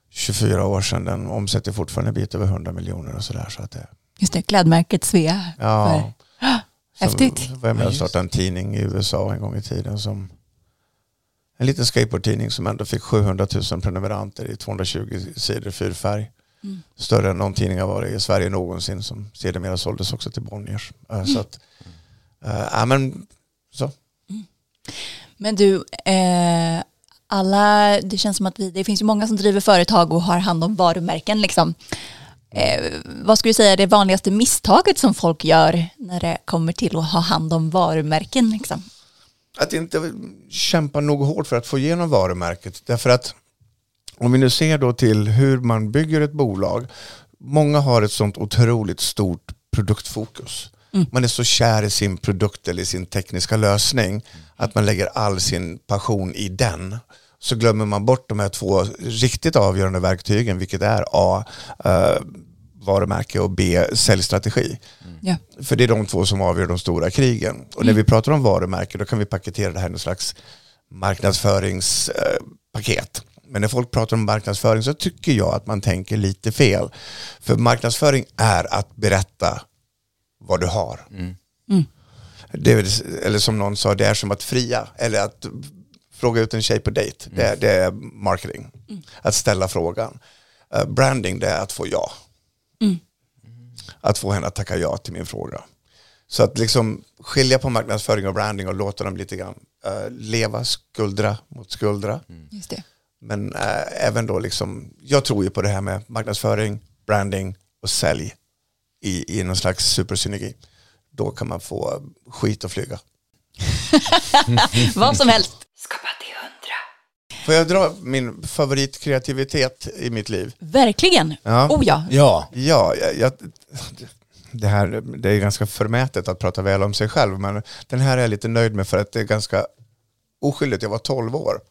S3: 24 år sedan, den omsätter fortfarande en bit över 100 miljoner och sådär. Så att det,
S1: Just det, klädmärket Svea.
S3: ja,
S1: För- Häftigt.
S3: Så var jag med och startade en tidning i USA en gång i tiden som en liten skateboardtidning som ändå fick 700 000 prenumeranter i 220 sidor fyrfärg. Större än någon tidning har varit i Sverige någonsin som sedermera såldes också till Bonniers. Eh, Så att, ja men så.
S1: Men du, eh, alla, det känns som att vi, det finns ju många som driver företag och har hand om varumärken liksom. Eh, vad skulle du säga är det vanligaste misstaget som folk gör när det kommer till att ha hand om varumärken liksom?
S3: Att inte kämpa nog hårt för att få igenom varumärket. Därför att om vi nu ser då till hur man bygger ett bolag. Många har ett sånt otroligt stort produktfokus. Man är så kär i sin produkt eller sin tekniska lösning att man lägger all sin passion i den. Så glömmer man bort de här två riktigt avgörande verktygen, vilket är A, eh, varumärke och B, säljstrategi.
S1: Ja.
S3: För det är de två som avgör de stora krigen. Och när vi pratar om varumärke då kan vi paketera det här i någon slags marknadsföringspaket. Men när folk pratar om marknadsföring så tycker jag att man tänker lite fel. För marknadsföring är att berätta vad du har. Det är, väl- eller som någon sa, det är som att fria. Eller att fråga ut en tjej på dejt. Det, är- det är marketing. Att ställa frågan. Eh, branding, det är att få ja att få henne att tacka ja till min fråga. Så att liksom skilja på marknadsföring och branding och låta dem lite grann eh, leva skuldra mot skuldra.
S1: Just det.
S3: Men eh, även då liksom, jag tror ju på det här med marknadsföring, branding och sälj i, i någon slags supersynergi. Då kan man få skit och flyga.
S1: Vad som helst.
S3: Får jag dra min favoritkreativitet i mitt liv?
S1: Verkligen.
S3: Ja.
S1: Oh ja.
S2: Ja,
S3: Ja, jag, jag, det, här, det är ganska förmätet att prata väl om sig själv, men den här är jag lite nöjd med för att det är ganska oskyldigt. Jag var 12 år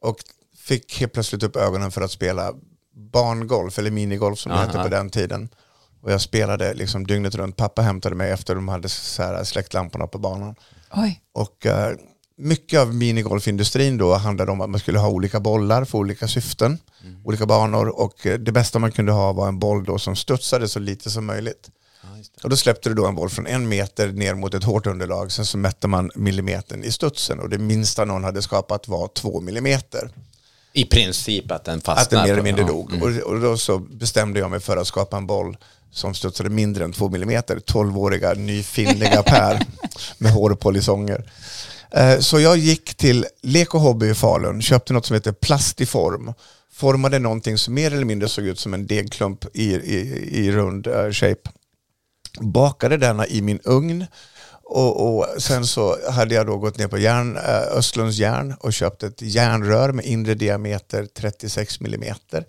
S3: och fick helt plötsligt upp ögonen för att spela barngolf, eller minigolf som det hette på den tiden. Och jag spelade liksom dygnet runt. Pappa hämtade mig efter de hade så här släckt lamporna på banan.
S1: Oj.
S3: Och eh, mycket av minigolfindustrin då handlade om att man skulle ha olika bollar för olika syften, olika banor och eh, det bästa man kunde ha var en boll då som studsade så lite som möjligt. Och då släppte du då en boll från en meter ner mot ett hårt underlag, sen så mätte man millimetern i studsen och det minsta någon hade skapat var två millimeter.
S2: i princip att den fastnar.
S3: Att den mer eller mindre dog. Och, och då så bestämde jag mig för att skapa en boll som studsade mindre än två millimeter. 12-åriga nyfinnliga Per med hårpolisonger. Eh, Eh, så jag gick till Lek och Hobby i Falun, köpte något som heter Plastiform. Formade någonting som mer eller mindre såg ut som en degklump i, i, i rund eh, shape. Bakade denna i min ugn och, och sen så hade jag då gått ner på järn, eh, Östlunds järn och köpt ett järnrör med inre diameter 36 millimeter.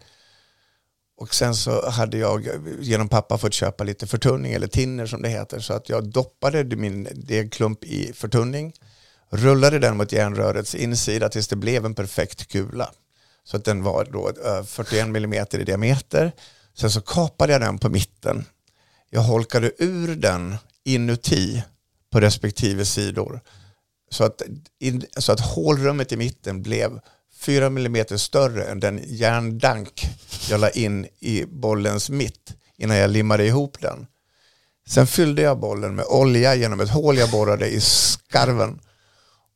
S3: Och sen så hade jag genom pappa fått köpa lite förtunning eller tinner som det heter. Så att jag doppade min degklump i förtunning. Rullade den mot järnrörets insida tills det blev en perfekt kula. Så att den var då eh, 41 millimeter i diameter. Sen så kapade jag den på mitten. Jag holkade ur den inuti på respektive sidor. Så att, in, så att hålrummet i mitten blev 4 mm större än den järndank jag la in i bollens mitt innan jag limmade ihop den. Sen fyllde jag bollen med olja genom ett hål jag borrade i skarven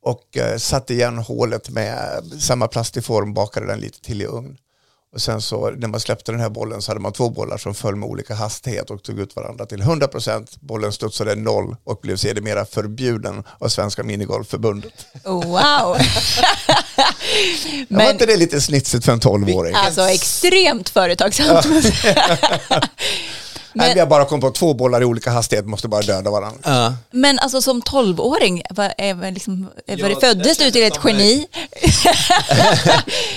S3: och eh, satte igen hålet med samma plastiform, bakade den lite till i ugn. Och sen så när man släppte den här bollen så hade man två bollar som föll med olika hastighet och tog ut varandra till 100%. Bollen studsade noll och blev sedermera förbjuden av Svenska Minigolfförbundet.
S1: Wow.
S3: Men, var inte det lite snitsigt för en 12-åring?
S1: alltså extremt företagsamt.
S3: Nej, vi har bara kommit på två bollar i olika hastighet, måste bara döda varandra.
S2: Ja.
S1: Men alltså som tolvåring, var, är, var liksom, var
S2: Ja,
S1: det föddes du till ett geni?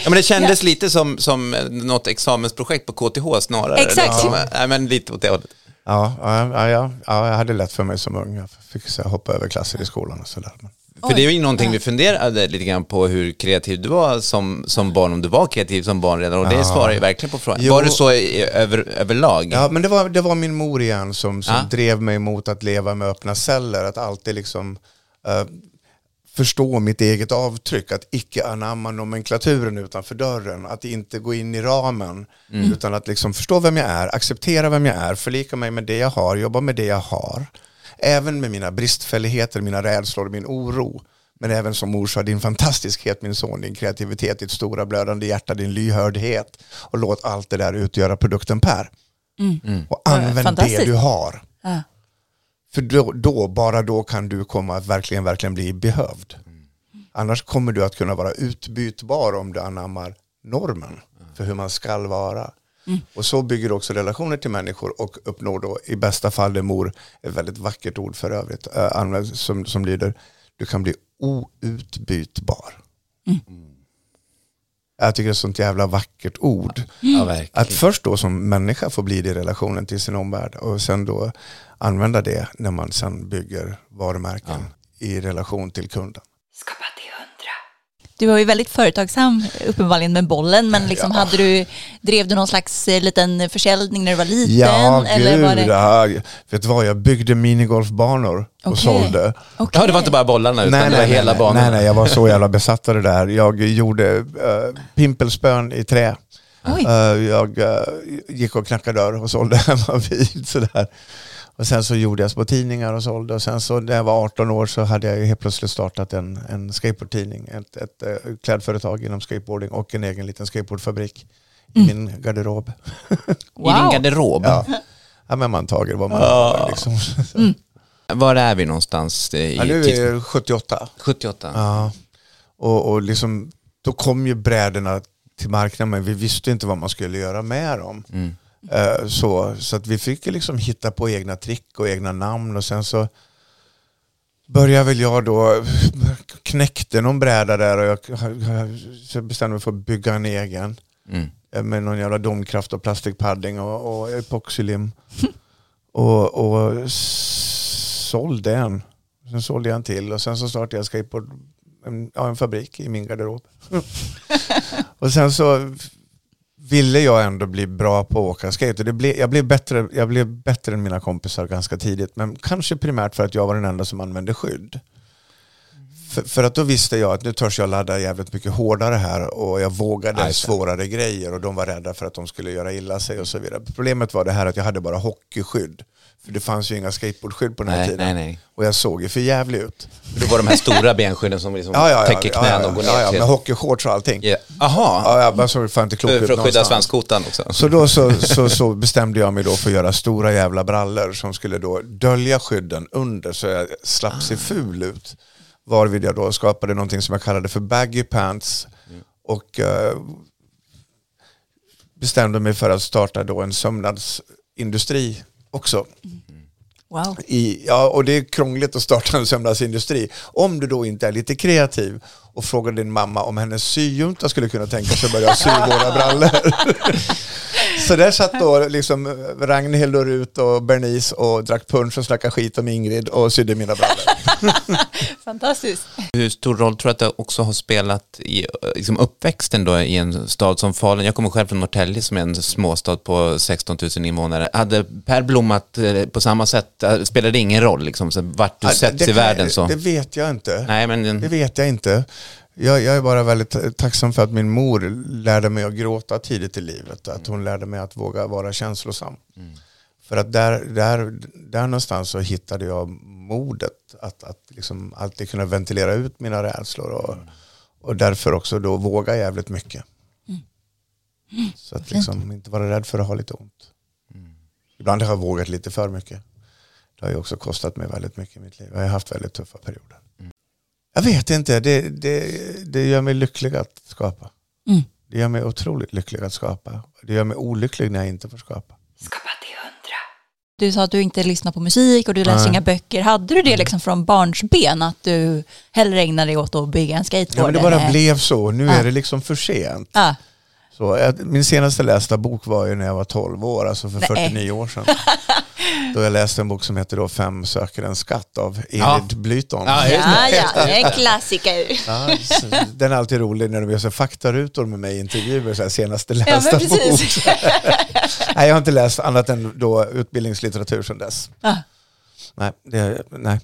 S2: Ja, men det kändes lite som, som något examensprojekt på KTH snarare.
S1: Exakt.
S2: Liksom. Nej, men lite åt det hållet.
S3: Ja, ja, ja, ja, ja, jag hade lätt för mig som ung. Jag fick så här, hoppa över klasser i skolan och sådär.
S2: För det är ju någonting vi funderade lite grann på hur kreativ du var som, som barn, om du var kreativ som barn redan. Och det
S3: Ja.
S2: svarar ju verkligen på frågan.
S3: Jo.
S2: Var det så i, över, överlag?
S3: Ja, men det var, det var min mor igen som, som
S2: Ja.
S3: drev mig mot att leva med öppna celler. Att alltid liksom eh, förstå mitt eget avtryck. Att icke anamma nomenklaturen utanför dörren. Att inte gå in i ramen. Utan att liksom förstå vem jag är, acceptera vem jag är, förlika mig med det jag har, jobba med det jag har. Även med mina bristfälligheter, mina rädslor, min oro. Men även som mor sa, din fantastiskhet min son, din kreativitet, ditt stora blödande hjärta, din lyhördhet. Och låt allt det där utgöra produkten Per. Och använd det du har.
S1: Ja.
S3: För då, då, bara då kan du komma att verkligen, verkligen bli behövd. Annars kommer du att kunna vara utbytbar om du anammar normen för hur man ska vara. Och så bygger du också relationer till människor och uppnår då i bästa fall det mor, ett väldigt vackert ord för övrigt, äh, som, som lyder, du kan bli outbytbar. Jag tycker det är ett sånt jävla vackert ord.
S2: Ja.
S3: Att först då som människa få bli det i relationen till sin omvärld och sen då använda det när man sen bygger varumärken i relation till kunden.
S4: Skapa.
S1: Du var ju väldigt företagsam uppenbarligen med bollen, men liksom hade du, drev du någon slags eh, liten försäljning när du var liten?
S3: Ja,
S1: eller
S3: gud.
S1: var det...
S3: ja. Vet du vad, jag byggde minigolfbanor och
S1: Okej.
S3: sålde.
S1: Okej.
S2: Ja, det var inte bara bollarna utan det var hela
S3: nej,
S2: banan.
S3: nej, nej, jag var så jävla besatt av det där. Jag gjorde uh, pimpelspön i trä. Eh, jag eh, gick och knackade dörr och sålde hemma vid. Sådär. Och sen så gjorde jag små tidningar och sålde. Och sen så när jag var 18 år så hade jag ju helt plötsligt startat en, en skateboardtidning. Ett, ett eh, klädföretag inom skateboarding och en egen liten skateboardfabrik i min garderob.
S2: I din
S1: Wow.
S2: garderob.
S3: Ja. ja, men man tager vad man har. Liksom.
S2: Var är vi någonstans eh, i
S3: Ja, nu är det 78.
S2: 78?
S3: Ja. Och, och liksom, då kom ju brädorna till marknaden men vi visste inte vad man skulle göra med dem.
S2: Mm.
S3: Eh, så, så att vi fick liksom hitta på egna trick och egna namn och sen så började väl jag då, knäckte någon bräda där och jag, så bestämde mig för att bygga en egen.
S2: Mm.
S3: Eh, Med någon jävla domkraft och plastikpadding och, och epoxylim. och, och sålde en. Sen sålde jag en till och sen så startade jag skateboard, en, ja, en fabrik i min garderob. och sen så ville jag ändå bli bra på att åka skate. Och Det blev, jag, blev bättre, jag blev bättre än mina kompisar ganska tidigt. Men kanske primärt för att jag var den enda som använde skydd. För, för att då visste jag att nu törs jag ladda jävligt mycket hårdare här och jag vågade
S2: Aj,
S3: svårare grejer och de var rädda för att de skulle göra illa sig och så vidare. Problemet var det här att jag hade bara hockeyskydd. För det fanns ju inga skateboardskydd på den här
S2: Nej,
S3: tiden.
S2: nej, nej.
S3: Och jag såg ju för jävligt ut.
S2: Då var de här stora benskydden som liksom täcker knän och går ner
S3: ja, ja,
S2: till...
S3: med hockeyshorts och allting.
S2: Ja. Aha,
S3: Ja, jag bara såg fan inte klok
S2: för,
S3: ut
S2: för att skydda svanskotan också.
S3: Så då så, så, så bestämde jag mig då för att göra stora jävla brallor som skulle då dölja skydden under så jag slapp se ful ut. Varvid jag då skapade någonting som jag kallade för baggy pants och eh, bestämde mig för att starta då en sömnadsindustri också.
S1: Wow.
S3: I, ja, och det är krångligt att starta en sömnadsindustri. Om du då inte är lite kreativ och frågar din mamma om hennes syjunta skulle kunna tänka sig att börja sy våra brallor. Så där satt då liksom Ragnhild och Rut och Bernice och drack punsch och snackade skit om Ingrid och sydde mina brallor.
S1: Fantastiskt.
S2: Hur stor roll tror du att det också har spelat i eh, liksom uppväxten då i en stad som Falun? Jag kommer själv från Norrtälje som är en småstad på 16 000 invånare. Hade Per blommat eh, på samma sätt? Eh, Spelade det ingen roll liksom, så vart du
S3: Ja,
S2: sätts i världen så?
S3: Det vet jag inte.
S2: Nej, men
S3: Det vet jag inte. Jag, jag är bara väldigt tacksam för att min mor lärde mig att gråta tidigt i livet. Att hon lärde mig att våga vara känslosam. För att där, där, där någonstans så hittade jag modet att, att liksom alltid kunna ventilera ut mina rädslor. Och, och därför också då våga jävligt mycket. Så att liksom inte vara rädd för att ha lite ont. Ibland har jag vågat lite för mycket. Det har ju också kostat mig väldigt mycket i mitt liv. Jag har haft väldigt tuffa perioder. Jag vet inte, det, det, det gör mig lycklig att skapa.
S1: Mm.
S3: Det gör mig otroligt lycklig att skapa. Det gör mig olycklig när jag inte får skapa.
S4: Skapa till hundra.
S1: du sa att du inte lyssnar på musik och du läser
S3: Nej.
S1: inga böcker. Hade du det liksom från barnsben att du hellre ägnade dig åt att bygga en skateboard?
S3: Ja, men det bara
S1: eller-
S3: blev så. Nu
S1: Ja.
S3: är det liksom för sent.
S1: Ja.
S3: Så, min senaste lästa bok var ju när jag var 12 år, alltså för
S1: Nej.
S3: 49 år sedan. Då jag läste en bok som heter då Fem söker en skatt av Enid
S2: Ja.
S3: Blyton.
S2: Ja.
S1: Ja, ja, en klassiker.
S3: Ja, den är alltid rolig när de gör så faktarutor med mig i intervjuer, så här, senaste
S1: Ja,
S3: lästa
S1: men
S3: bok. Nej, jag har inte läst annat än då utbildningslitteratur sedan dess.
S1: Ja,
S3: Nej, det, nej.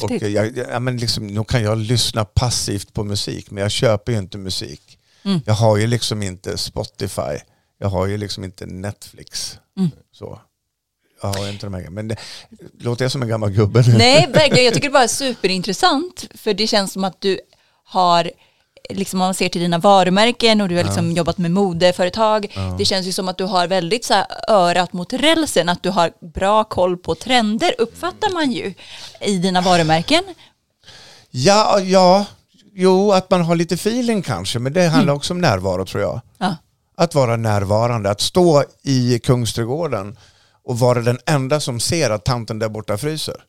S3: Och
S1: häftigt.
S3: jag, ja, men liksom, nu kan jag lyssna passivt på musik, men jag köper ju inte musik.
S1: Mm.
S3: Jag har ju liksom inte Spotify, jag har ju liksom inte Netflix.
S1: Mm.
S3: Så. Har inte de här, men det, låter jag som en gammal gubbe nu?
S1: Nej, verkligen. Jag tycker det bara är superintressant. För det känns som att du har, liksom om man ser till dina varumärken och du har liksom jobbat med modeföretag. Det känns ju som att du har väldigt så här örat mot rälsen, att du har bra koll på trender, uppfattar man ju i dina varumärken.
S3: Ja, ja, jo, att man har lite feeling kanske, men det handlar också om närvaro tror jag.
S1: Ja.
S3: Att vara närvarande, att stå i Kungsträdgården och vara den enda som ser att tanten där borta fryser.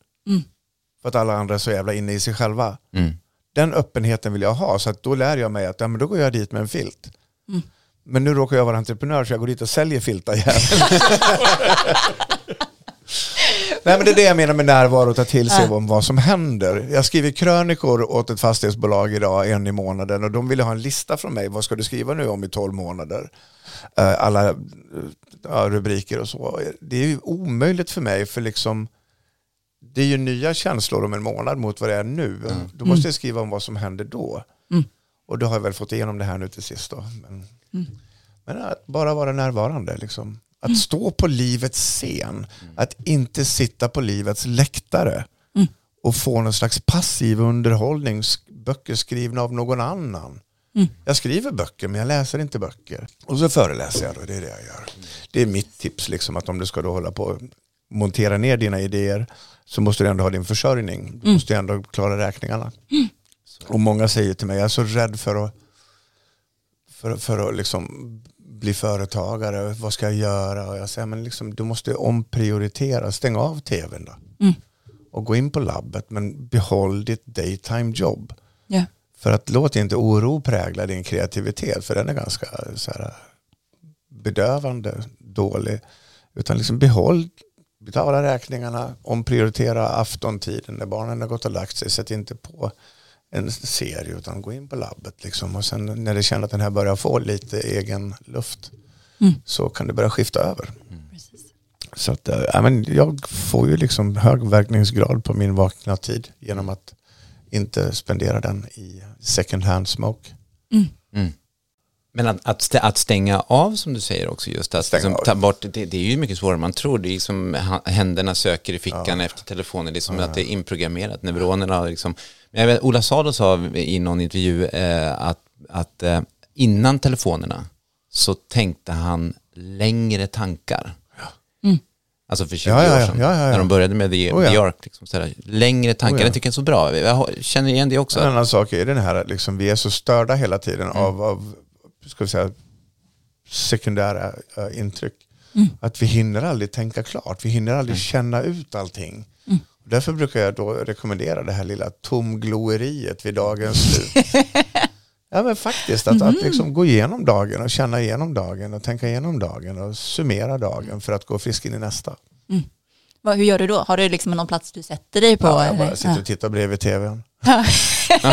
S3: För att alla andra är så jävla inne i sig själva.
S2: Mm.
S3: Den öppenheten vill jag ha, så att då lär jag mig att ja, men då går jag dit med en filt. Men nu råkar jag vara entreprenör så jag går dit och säljer filtar. Nej men det är det jag menar med närvaro, att ta till sig om vad som händer. Jag skriver krönikor åt ett fastighetsbolag idag, en i månaden, och de ville ha en lista från mig. Vad ska du skriva nu om i 12 månader? Eh, Alla eh, ja, rubriker och så. Det är ju omöjligt för mig, för liksom det är ju nya känslor om en månad mot vad det är nu. Då måste jag skriva om vad som händer då.
S1: Mm.
S3: Och då har jag väl fått igenom det här nu till sist. Då. Men, men att bara vara närvarande. Liksom. Att stå på livets scen. Att inte sitta på livets läktare. Och få någon slags passiv underhållning. Böcker skrivna av någon annan. Jag skriver böcker men jag läser inte böcker. Och så föreläser jag då, det är det jag gör. Det är mitt tips, liksom, att om du ska då hålla på och montera ner dina idéer så måste du ändå ha din försörjning. Du måste ju ändå klara räkningarna. Och många säger till mig, jag är så rädd för att, för, för att liksom bli företagare, vad ska jag göra? Och jag säger, men liksom, du måste omprioritera, stäng av tvn då. Och gå in på labbet, men behåll ditt daytime jobb.
S1: Ja.
S3: För att låt inte oro prägla din kreativitet, för den är ganska så här, bedövande dålig. Utan liksom behåll, betala räkningarna, omprioritera aftontiden när barnen har gått och lagt sig. Sätt inte på en serie utan gå in på labbet. Liksom. Och sen när du känner att den här börjar få lite egen luft så kan du börja skifta över.
S1: Precis.
S3: Så att, äh, men jag får ju liksom hög verkningsgrad på min vakna tid genom att inte spendera den i second hand smoke.
S2: Men att, att, stä, att stänga av som du säger också just, att
S3: Stänga
S2: liksom,
S3: av.
S2: ta bort, det, det är ju mycket svårare än man tror. Det är som ha- händerna söker i fickan efter telefonen, det är som att det är inprogrammerat. Neuronerna har liksom, jag vet, Ola Salo sa i någon intervju eh, att, att eh, innan telefonerna så tänkte han längre tankar. Alltså för 20
S3: Ja, ja,
S2: år sedan,
S3: ja, ja, ja.
S2: när de började med The,
S3: Oh, ja.
S2: The Ark. Liksom, sådär, längre tankar,
S3: Oh, ja.
S2: det tycker jag är så bra. Jag känner igen det också.
S3: En annan sak är den här att liksom, vi är så störda hela tiden
S2: Mm.
S3: av, av ska vi säga, sekundära eh, intryck.
S2: Mm.
S3: Att vi hinner aldrig tänka klart, vi hinner aldrig känna ut allting.
S2: Mm.
S3: Därför brukar jag då rekommendera det här lilla tomgloeriet vid dagens slut. Ja men faktiskt, att,
S2: Mm.
S3: att liksom gå igenom dagen och känna igenom dagen och tänka igenom dagen och summera dagen för att gå frisk in i nästa.
S1: Vad, hur gör du då? Har du liksom någon plats du sätter dig på?
S3: Ja, jag
S1: eller?
S3: bara sitter och tittar bredvid tvn.
S2: Ja,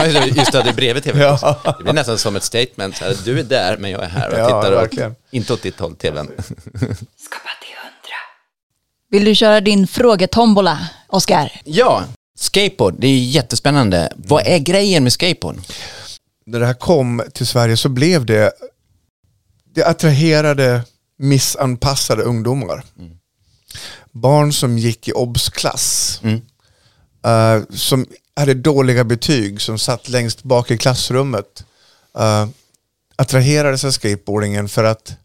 S2: just det, det är bredvid tv.
S3: Ja.
S2: Det blir nästan som ett statement. Här, du är där, men jag är här och
S3: Ja,
S2: tittar.
S3: verkligen.
S2: Och, inte åt ditt håll, tvn.
S4: Skapa till hundra.
S1: Vill du köra din frågetombola, Oskar?
S2: Ja, skateboard, det är jättespännande. Vad är grejen med skateboard?
S3: När det här kom till Sverige så blev det, det attraherade missanpassade ungdomar. Barn som gick i obsklass.
S2: Mm.
S3: eh, som hade dåliga betyg, som satt längst bak i klassrummet. Uh, attraherades av skateboardingen för att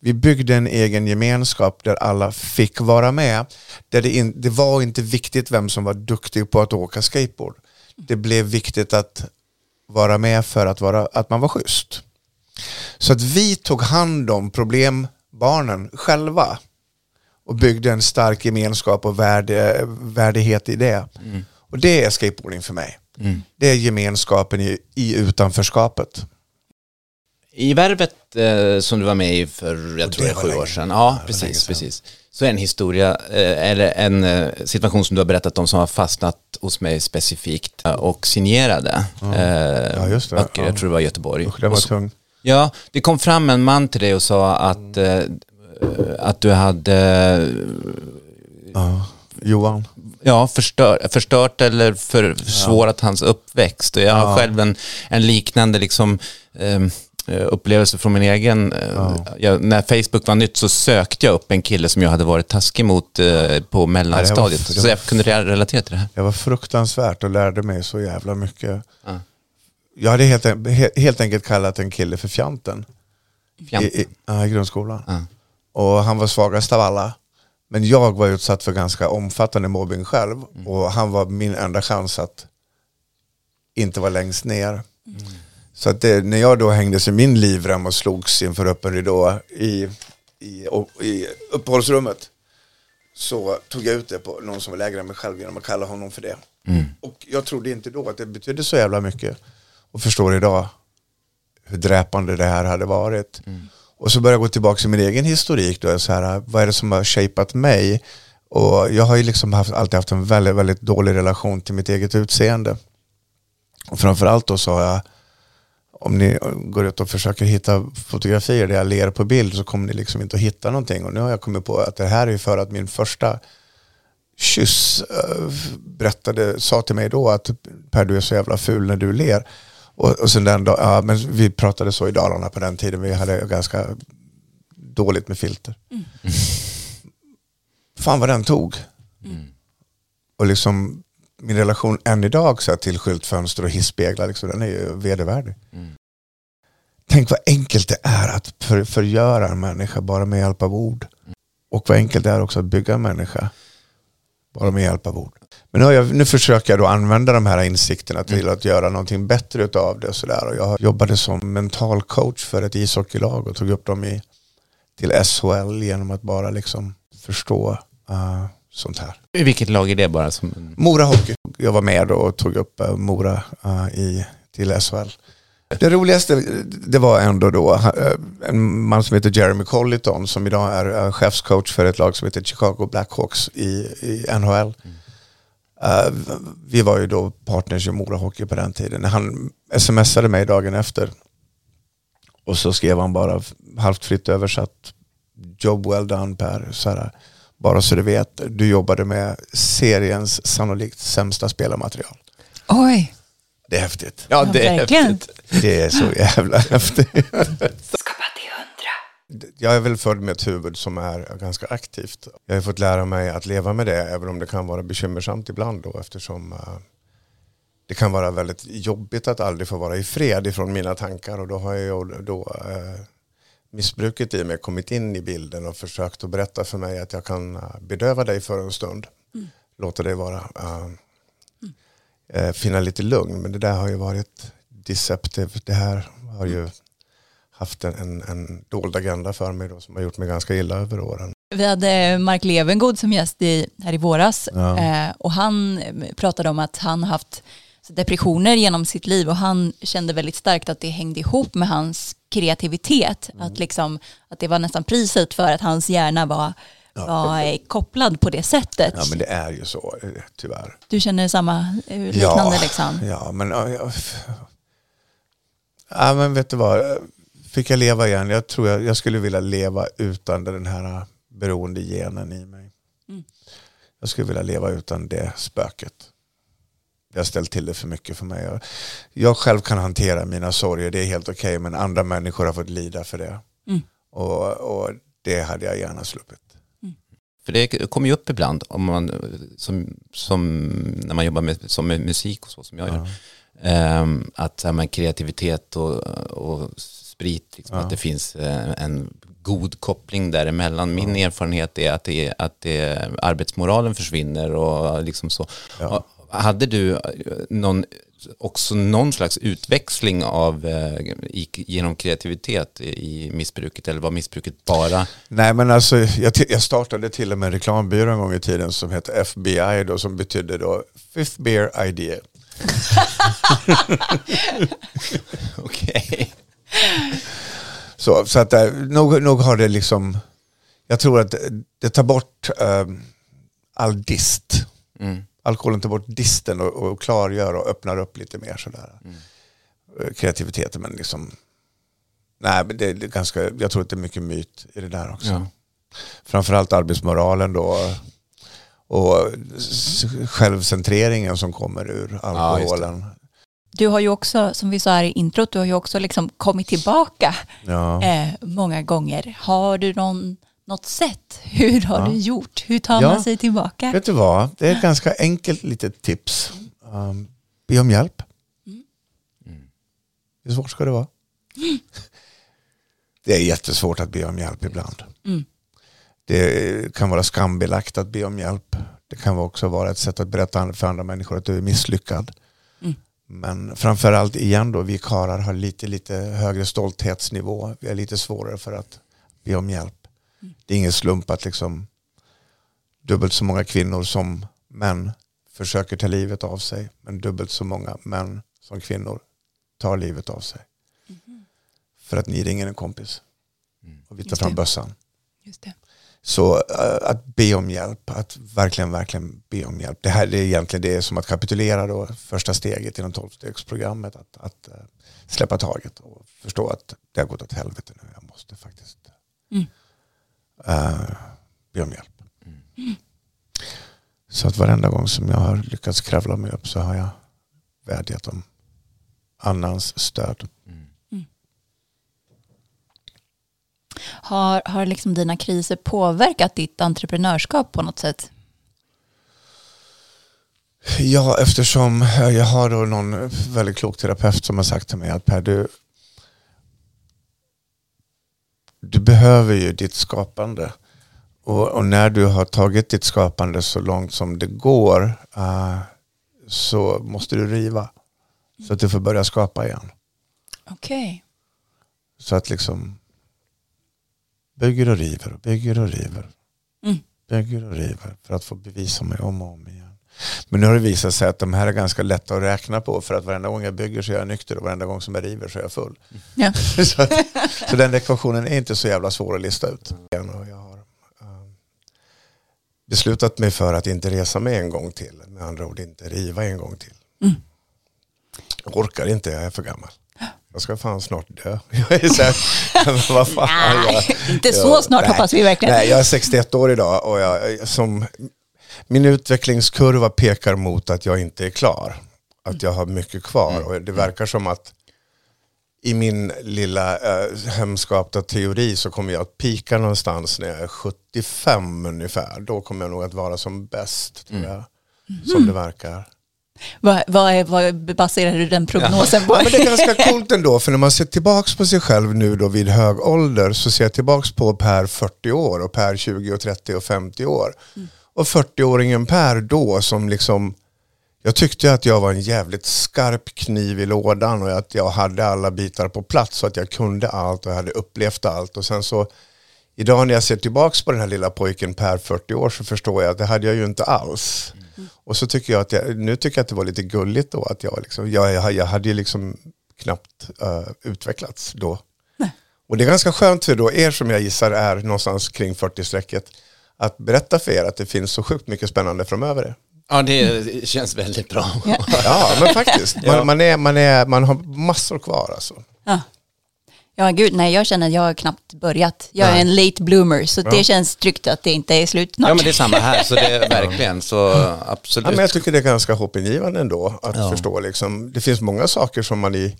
S3: vi byggde en egen gemenskap där alla fick vara med. Där det, in, det var inte viktigt vem som var duktig på att åka skateboard. Det blev viktigt att vara med för att, vara, att man var schysst. Så att vi tog hand om problembarnen själva. och byggde en stark gemenskap och värde, värdighet i det. Och det är skateboarding för mig. Det är gemenskapen i, i utanförskapet.
S2: I Värvet eh, som du var med i för, jag tror
S3: det
S2: är sju
S3: länge.
S2: år sedan.
S3: Ja,
S2: Ja,
S3: det
S2: precis,
S3: sedan.
S2: precis. Så är en historia, eh, eller en eh, situation som du har berättat om som har fastnat hos mig specifikt eh, och signerade eh,
S3: Ja, just det.
S2: böcker,
S3: Ja.
S2: jag tror det var i Göteborg.
S3: Usch, det var tungt.
S2: Ja, det kom fram en man till dig och sa att, eh, att du hade
S3: Ja. Johan.
S2: ja, förstör, förstört eller för, försvårat hans uppväxt. Och jag har själv en, en liknande liksom, eh, upplevelse från min egen. eh, jag, när Facebook var nytt så sökte jag upp en kille som jag hade varit taskig mot eh, på mellanstadiet.
S3: det var-
S2: så jag kunde re- relatera till det här.
S3: Det var fruktansvärt och lärde mig så jävla mycket.
S2: Ja.
S3: Jag hade helt, helt enkelt kallat en kille för fjanten.
S2: Fjanten.
S3: I, i, i grundskolan.
S2: Ja.
S3: Och han var svagast av alla. Men jag var utsatt för ganska omfattande mobbing själv. Och han var min enda chans att inte vara längst ner. Så att det, när jag då hängdes i min livrem och slogs inför öppen ridå i, i, i uppehållsrummet så tog jag ut det på någon som var lägre än mig själv genom att kalla honom för det. Och jag trodde inte då att det betydde så jävla mycket. Och förstår idag hur dräpande det här hade varit. Och så började jag gå tillbaka till min egen historik. Då, så här, vad är det som har shapat mig? Och jag har ju liksom haft, alltid haft en väldigt, väldigt dålig relation till mitt eget utseende. Och framförallt då så har jag, om ni går ut och försöker hitta fotografier där jag ler på bild så kommer ni liksom inte att hitta någonting. Och nu har jag kommit på att det här är för att min första kyss eh, berättade, sa till mig då att Per du är så jävla ful när du ler. Och, och sen den dag, ja men vi pratade så i Dalarna på den tiden, vi hade ganska dåligt med filter. Fan vad den tog. Och liksom min relation än idag så här, till skyltfönster och hisspeglar, liksom, den är ju vedervärdig. Tänk vad enkelt det är att för, förgöra en människa bara med hjälp av ord. Och vad enkelt det är också att bygga en människa bara med hjälp av ord. Men nu, jag, nu försöker jag då använda de här insikterna till att göra någonting bättre av det. Och så där. Och jag jobbade som mental coach för ett ishockeylag och tog upp dem i, till SHL genom att bara liksom förstå uh, sånt här.
S2: I vilket lag är det bara? Som,
S3: Mora Hockey. Jag var med och tog upp eh, Mora eh, i, till SHL. Det roligaste det var ändå då eh, en man som heter Jeremy Colliton som idag är chefscoach för ett lag som heter Chicago Blackhawks i, i NHL. Eh, vi var ju då partners i Mora Hockey på den tiden. Han smsade mig dagen efter och så skrev han bara halvt fritt översatt Job well done Per. Så här, bara så du vet, du jobbade med seriens sannolikt sämsta spelarmaterial.
S1: Oj,
S3: Det är häftigt.
S2: ja, det är
S1: verkligen.
S2: häftigt.
S3: Det är så jävla häftigt.
S4: Skapa till hundra.
S3: Jag är väl född med ett huvud som är ganska aktivt. Jag har fått lära mig att leva med det, även om det kan vara bekymmersamt ibland då, eftersom eh, det kan vara väldigt jobbigt att aldrig få vara i fred ifrån mina tankar och då har jag då eh, missbruket i mig kommit in i bilden och försökt att berätta för mig att jag kan eh, bedöva dig för en stund. Låta dig vara, eh, eh, finna lite lugn. Men det där har ju varit deceptive. Det här har ju haft en, en, en dold agenda för mig då, som har gjort mig ganska illa över åren.
S1: Vi hade Mark Levengood som gäst i, här i våras
S3: Ja.
S1: och han pratade om att han haft depressioner genom sitt liv och han kände väldigt starkt att det hängde ihop med hans kreativitet.
S3: Mm.
S1: Att, liksom, att det var nästan priset för att hans hjärna var, var eh, kopplad på det sättet.
S3: Ja men det är ju så, eh, tyvärr.
S1: Du känner samma eh, liknande liksom?
S3: Ja, men, ja, ja, ja, men vet du vad, fick jag leva igen? Jag tror jag, jag skulle vilja leva utan den här beroende genen i mig.
S1: Mm.
S3: Jag skulle vilja leva utan det spöket. Jag har ställt till det för mycket för mig. Jag, jag själv kan hantera mina sorger, det är helt okej, men andra människor har fått lida för det.
S1: Mm.
S3: Och, och det hade jag gärna sluppit.
S2: För det kommer ju upp ibland om man, som, som när man jobbar med, som med musik och så som jag gör. Ehm, att så här, med kreativitet och, och sprit, liksom, att det finns eh, en god koppling däremellan. Min erfarenhet är att, det, att det, arbetsmoralen försvinner och liksom så.
S3: Ja.
S2: Hade du eh, någon också någon slags utväxling av eh, genom kreativitet i missbruket eller var missbruket bara?
S3: Nej men alltså jag, jag startade till och med en reklambyrå en gång i tiden som hette FBI då som betydde då Fifth Beer Idea.
S2: Okej.
S3: Så, så att eh, nog, nog har det liksom, jag tror att det tar bort eh, all dist.
S2: Mm.
S3: Alkoholen tar bort disten och, och klargör och öppnar upp lite mer sådär. Eh, Kreativiteten men liksom, nej men det är ganska, jag tror att det är mycket myt i det där också.
S2: Ja.
S3: Framförallt arbetsmoralen då. Och s- självcentreringen som kommer ur alkoholen.
S1: Du har ju också, som vi sa här i introt, du har ju också liksom kommit tillbaka
S3: Ja.
S1: eh, många gånger. Har du någon, nåt sätt? Hur har
S3: Ja.
S1: du gjort? Hur tar
S3: Ja.
S1: man sig tillbaka?
S3: Vet du vad? Det är ett ganska enkelt litet tips. Um, be om hjälp. Hur svårt ska det vara? Det är jättesvårt att be om hjälp ibland.
S1: Mm.
S3: Det kan vara skambelagt att be om hjälp. Det kan också vara ett sätt att berätta för andra människor att du är misslyckad.
S1: Mm.
S3: Men framförallt igen då, vi karlar har lite, lite högre stolthetsnivå. Vi är lite svårare för att be om hjälp. Det är ingen slump att liksom dubbelt så många kvinnor som män försöker ta livet av sig. Men dubbelt så många män som kvinnor tar livet av sig. För att ni ringer en kompis. Och vi tar fram bössan.
S1: Just det.
S3: Så eh, att be om hjälp, att verkligen, verkligen be om hjälp. Det här det är egentligen det är som att kapitulera då, första steget inom tolvstegsprogrammet. Att, att eh, släppa taget och förstå att det har gått åt helvete nu. Jag måste faktiskt
S1: Mm.
S3: Eh, be om hjälp. Så att varenda gång som jag har lyckats kravla mig upp så har jag vädjat om annans stöd.
S1: Har, har liksom dina kriser påverkat ditt entreprenörskap på något sätt?
S3: Ja, eftersom jag har då någon väldigt klok terapeut som har sagt till mig att Per, du, du behöver ju ditt skapande. Och, och när du har tagit ditt skapande så långt som det går eh, så måste du riva. Så att du får börja skapa igen.
S1: Okej.
S3: Så att liksom bygger och river och bygger och river.
S1: Mm.
S3: Bygger och river för att få bevisa mig om och om igen. Men nu har det visat sig att de här är ganska lätta att räkna på för att varenda gång jag bygger så är jag nykter och varenda gång som jag river så är jag full.
S1: Ja.
S3: så, att, så den ekvationen är inte så jävla svår att lista ut. Och jag har um, beslutat mig för att inte resa mig en gång till. Med andra ord inte riva en gång till.
S1: Mm.
S3: Jag orkar inte, jag är för gammal. Jag ska fan snart dö. Jag är så här, vad fan,
S1: Nej,
S3: jag-
S1: inte så snart
S3: nej,
S1: hoppas vi verkligen.
S3: Nej, jag är 61 år idag och jag, som, min utvecklingskurva pekar mot att jag inte är klar. Att jag har mycket kvar och det verkar som att i min lilla eh, hemskapta teori så kommer jag att pika någonstans när jag är 75 ungefär. Då kommer jag nog att vara som bäst, tror jag. Som det verkar.
S1: Vad, vad, är, vad baserar du den prognosen på?
S3: Ja, men det är ganska coolt ändå, för när man ser tillbaks på sig själv nu då vid hög ålder så ser jag tillbaks på Per 40 år och Per 20 och 30 och 50 år. Och 40-åringen Per då som liksom, jag tyckte att jag var en jävligt skarp kniv i lådan och att jag hade alla bitar på plats så att jag kunde allt och jag hade upplevt allt. Och sen så idag när jag ser tillbaks på den här lilla pojken Per 40 år så förstår jag att det hade jag ju inte alls. Och så tycker jag att jag, nu tycker jag att det var lite gulligt då att jag liksom, jag, jag, jag hade ju liksom knappt eh, utvecklats då. Och det är ganska skönt för då er som jag gissar är någonstans kring 40-strecket att berätta för er att det finns så sjukt mycket spännande framöver.
S2: Ja, det känns väldigt bra.
S1: Ja.
S3: Ja, men faktiskt. Man, man, är, man, är, man har massor kvar alltså.
S1: Ja. ja, gud, nej, jag känner att jag har knappt börjat. Jag är
S3: Nej.
S1: en late bloomer, så
S3: Ja.
S1: det känns tryggt att det inte är slut snart.
S2: Ja, men det är samma här, så det är verkligen så absolut.
S3: Ja, men jag tycker det är ganska hoppingivande ändå att
S2: Ja.
S3: förstå. Liksom, det finns många saker som man i,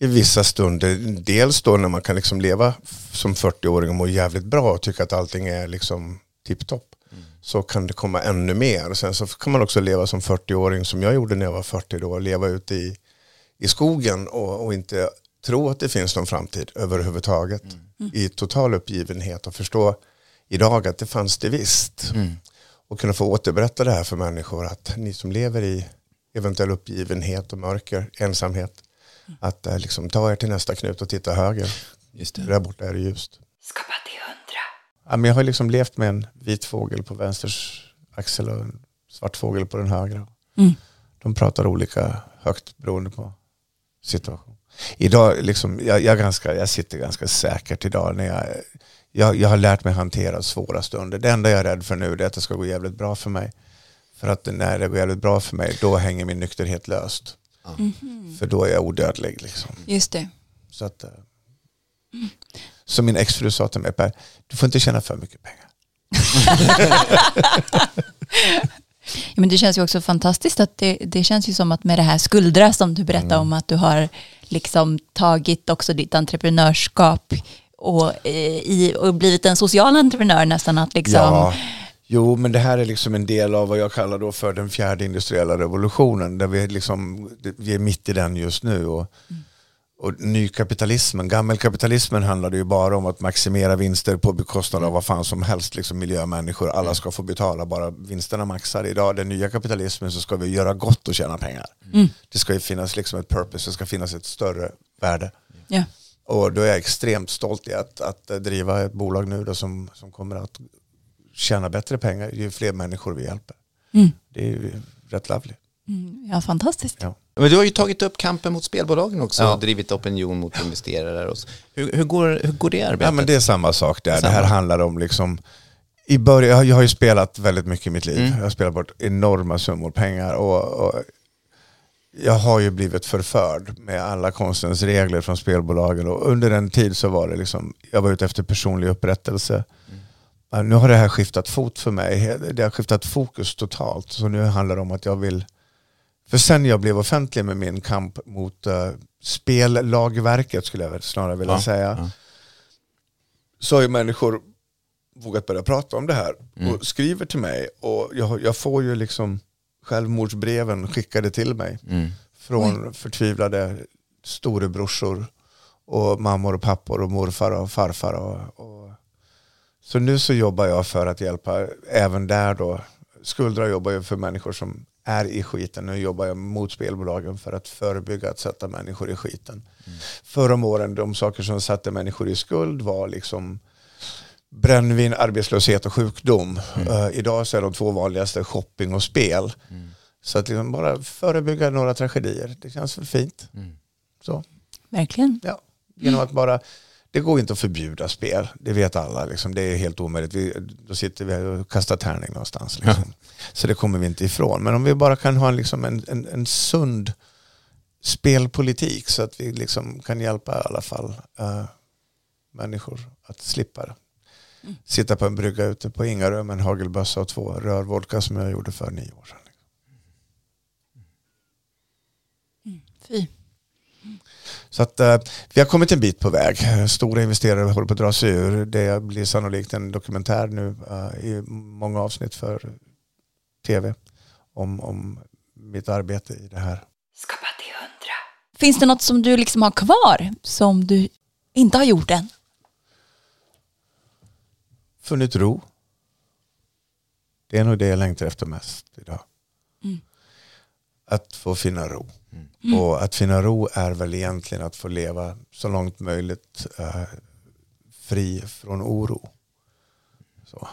S3: i vissa stunder, dels då när man kan liksom leva som 40-åring och må jävligt bra och tycka att allting är liksom tipptopp. Så kan det komma ännu mer. Sen så kan man också leva som 40-åring som jag gjorde när jag var 40 då. Leva ute i, i skogen och, och inte tro att det finns någon framtid överhuvudtaget. I total uppgivenhet och förstå idag att det fanns det visst. Och kunna få återberätta det här för människor att ni som lever i, eventuell uppgivenhet och mörker, ensamhet. Att eh, liksom ta er till nästa knut och titta höger.
S2: Just det.
S3: Där borta är det ljust. Ja, men jag har liksom levt med en vit fågel på vänsters axel och en svart fågel på den högra.
S1: Mm.
S3: De pratar olika högt beroende på situation. Idag, liksom, jag, jag, är ganska, jag sitter ganska säkert idag. När jag, jag, jag har lärt mig hantera svåra stunder. Det enda jag är rädd för nu är att det ska gå jävligt bra för mig. För att när det går jävligt bra för mig, då hänger min nykterhet löst. För då är jag odödlig. Liksom.
S1: Just det.
S3: Så, att, eh, så min exfru sa till mig, Per, du får inte tjäna för mycket pengar.
S1: Ja, men det känns ju också fantastiskt att det, det känns ju som att med det här skuldra som du berättade
S3: Mm.
S1: om att du har liksom tagit också ditt entreprenörskap och, eh, i, och blivit en social entreprenör nästan att liksom
S3: Ja, jo men det här är liksom en del av vad jag kallar då för den fjärde industriella revolutionen. Där vi, liksom, vi är mitt i den just nu. Och, och nykapitalismen, gammelkapitalismen handlade ju bara om att maximera vinster på bekostnad av vad fan som helst. Liksom miljö, människor, alla ska få betala bara vinsterna maxar. Idag den nya kapitalismen så ska vi göra gott och tjäna pengar. Det ska ju finnas liksom ett purpose, det ska finnas ett större värde.
S1: ja.
S3: Och då är jag extremt stolt i att, att driva ett bolag nu då som, som kommer att tjäna bättre pengar ju fler människor vi hjälper.
S1: Mm.
S3: Det är ju rätt lovely.
S1: Mm, ja, fantastiskt.
S3: Ja.
S2: Men du har ju tagit upp kampen mot spelbolagen också
S3: Ja.
S2: och drivit opinion mot investerare. Och så. Hur, hur, går, hur går det arbetet?
S3: ja men det är samma sak där.
S2: Samma.
S3: Det här handlar om liksom i början, jag har- ju spelat väldigt mycket i mitt liv.
S2: Mm.
S3: Jag har spelat bort enorma summor pengar. Och, och jag har ju blivit förförd med alla konstens regler från spelbolagen. Och under en tid så var det liksom, jag var ute efter personlig upprättelse. Ja, Nu har det här skiftat fot för mig. Det har skiftat fokus totalt. Så nu handlar det om att jag vill... För sen jag blev offentlig med min kamp mot uh, spellagverket skulle jag väl snarare vilja
S2: Ja,
S3: säga.
S2: ja.
S3: Så har ju människor vågat börja prata om det här.
S2: Mm.
S3: Och skriver till mig. Och jag, jag får ju liksom självmordsbreven skickade till mig.
S2: Mm.
S3: Från förtvivlade storebrorsor och mammor och pappor och morfar och farfar. Och, och. Så nu så jobbar jag för att hjälpa även där då. Skuldra jobbar ju för människor som är i skiten. Nu jobbar jag mot spelbolagen för att förebygga att sätta människor i skiten. Förra om åren, de saker som satte människor i skuld var liksom brännvin, arbetslöshet och sjukdom. Eh, idag så är de två vanligaste shopping och spel. Så att liksom bara förebygga några tragedier, det känns väl fint. Så,
S1: Verkligen.
S3: ja. Genom att bara, det går inte att förbjuda spel, det vet alla. Liksom. Det är helt omöjligt. Vi, då sitter vi och kastar tärning någonstans. Liksom. Så det kommer vi inte ifrån. Men om vi bara kan ha liksom en, en, en sund spelpolitik så att vi liksom kan hjälpa i alla fall eh, människor att slippa det. Sitta på en brygga ute på Ingarö med en hagelbössa och två rörvodka som jag gjorde för nio år sedan.
S1: Fy.
S3: Så att eh, vi har kommit en bit på väg. Stora investerare håller på att dra sig ur. Det blir sannolikt en dokumentär nu eh, i många avsnitt för tv om, om mitt arbete i det här.
S4: Skapa till hundra.
S1: Finns det något som du liksom har kvar som du inte har gjort än?
S3: Funnit ro. Det är nog det jag längtar efter mest idag. Att få finna ro. Och att finna ro är väl egentligen att få leva så långt möjligt eh, fri från oro. Så.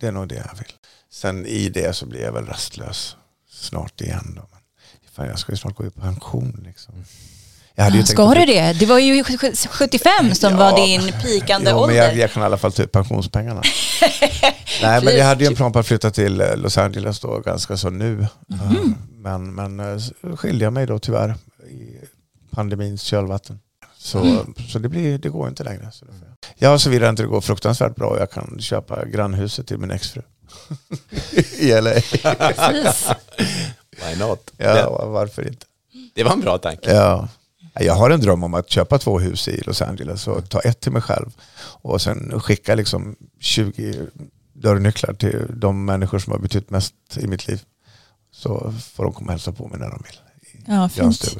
S3: Det är nog det jag vill. Sen i det så blir jag väl rastlös snart igen. Då. Men fan, jag ska ju snart gå i pension. Liksom. Jag hade ju tänkt
S1: Ska
S3: att-
S1: du det? Det var ju 75 som
S3: Ja,
S1: var din pikande
S3: jo,
S1: ålder.
S3: Men jag, jag kan i alla fall ta ut pensionspengarna. Nej, men jag hade ju en plan på att flytta till eh, Los Angeles då ganska så nu.
S1: Mhm.
S3: Men, men eh, skilde jag mig då tyvärr i pandemins kölvatten. Så,
S1: Mm.
S3: så det, blir, det går inte längre. Så det får jag. Ja, såvida inte det går fruktansvärt bra. Jag kan köpa grannhuset till min exfru. I LA.
S2: Why not?
S3: Ja, varför inte?
S2: det var en bra tanke.
S3: Ja. Jag har en dröm om att köpa två hus i Los Angeles och ta ett till mig själv. Och sen skicka liksom 20 dörrnycklar till de människor som har betytt mest i mitt liv. Så får de komma och hälsa på mig när de vill. i
S1: Ja, fint.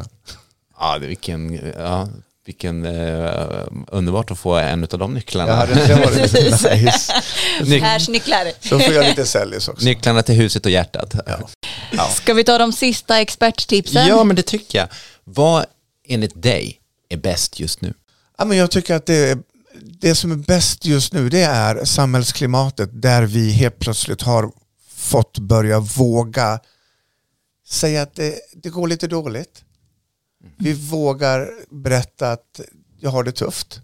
S2: Ja, det, vilken, ja, vilken eh, underbart att få en av de nycklarna.
S3: Inte varit lite nice.
S2: Nyc-
S1: nycklar.
S3: Så får jag lite sällis också.
S2: nycklarna till huset och hjärtat.
S3: Ja.
S1: Ska vi ta de sista experttipsen?
S2: Ja, men det tycker jag. Vad enligt dig är bäst just nu?
S3: Ja, men jag tycker att det, det som är bäst just nu det är samhällsklimatet där vi helt plötsligt har fått börja våga säga att det, det går lite dåligt. Vi vågar berätta att jag har det tufft.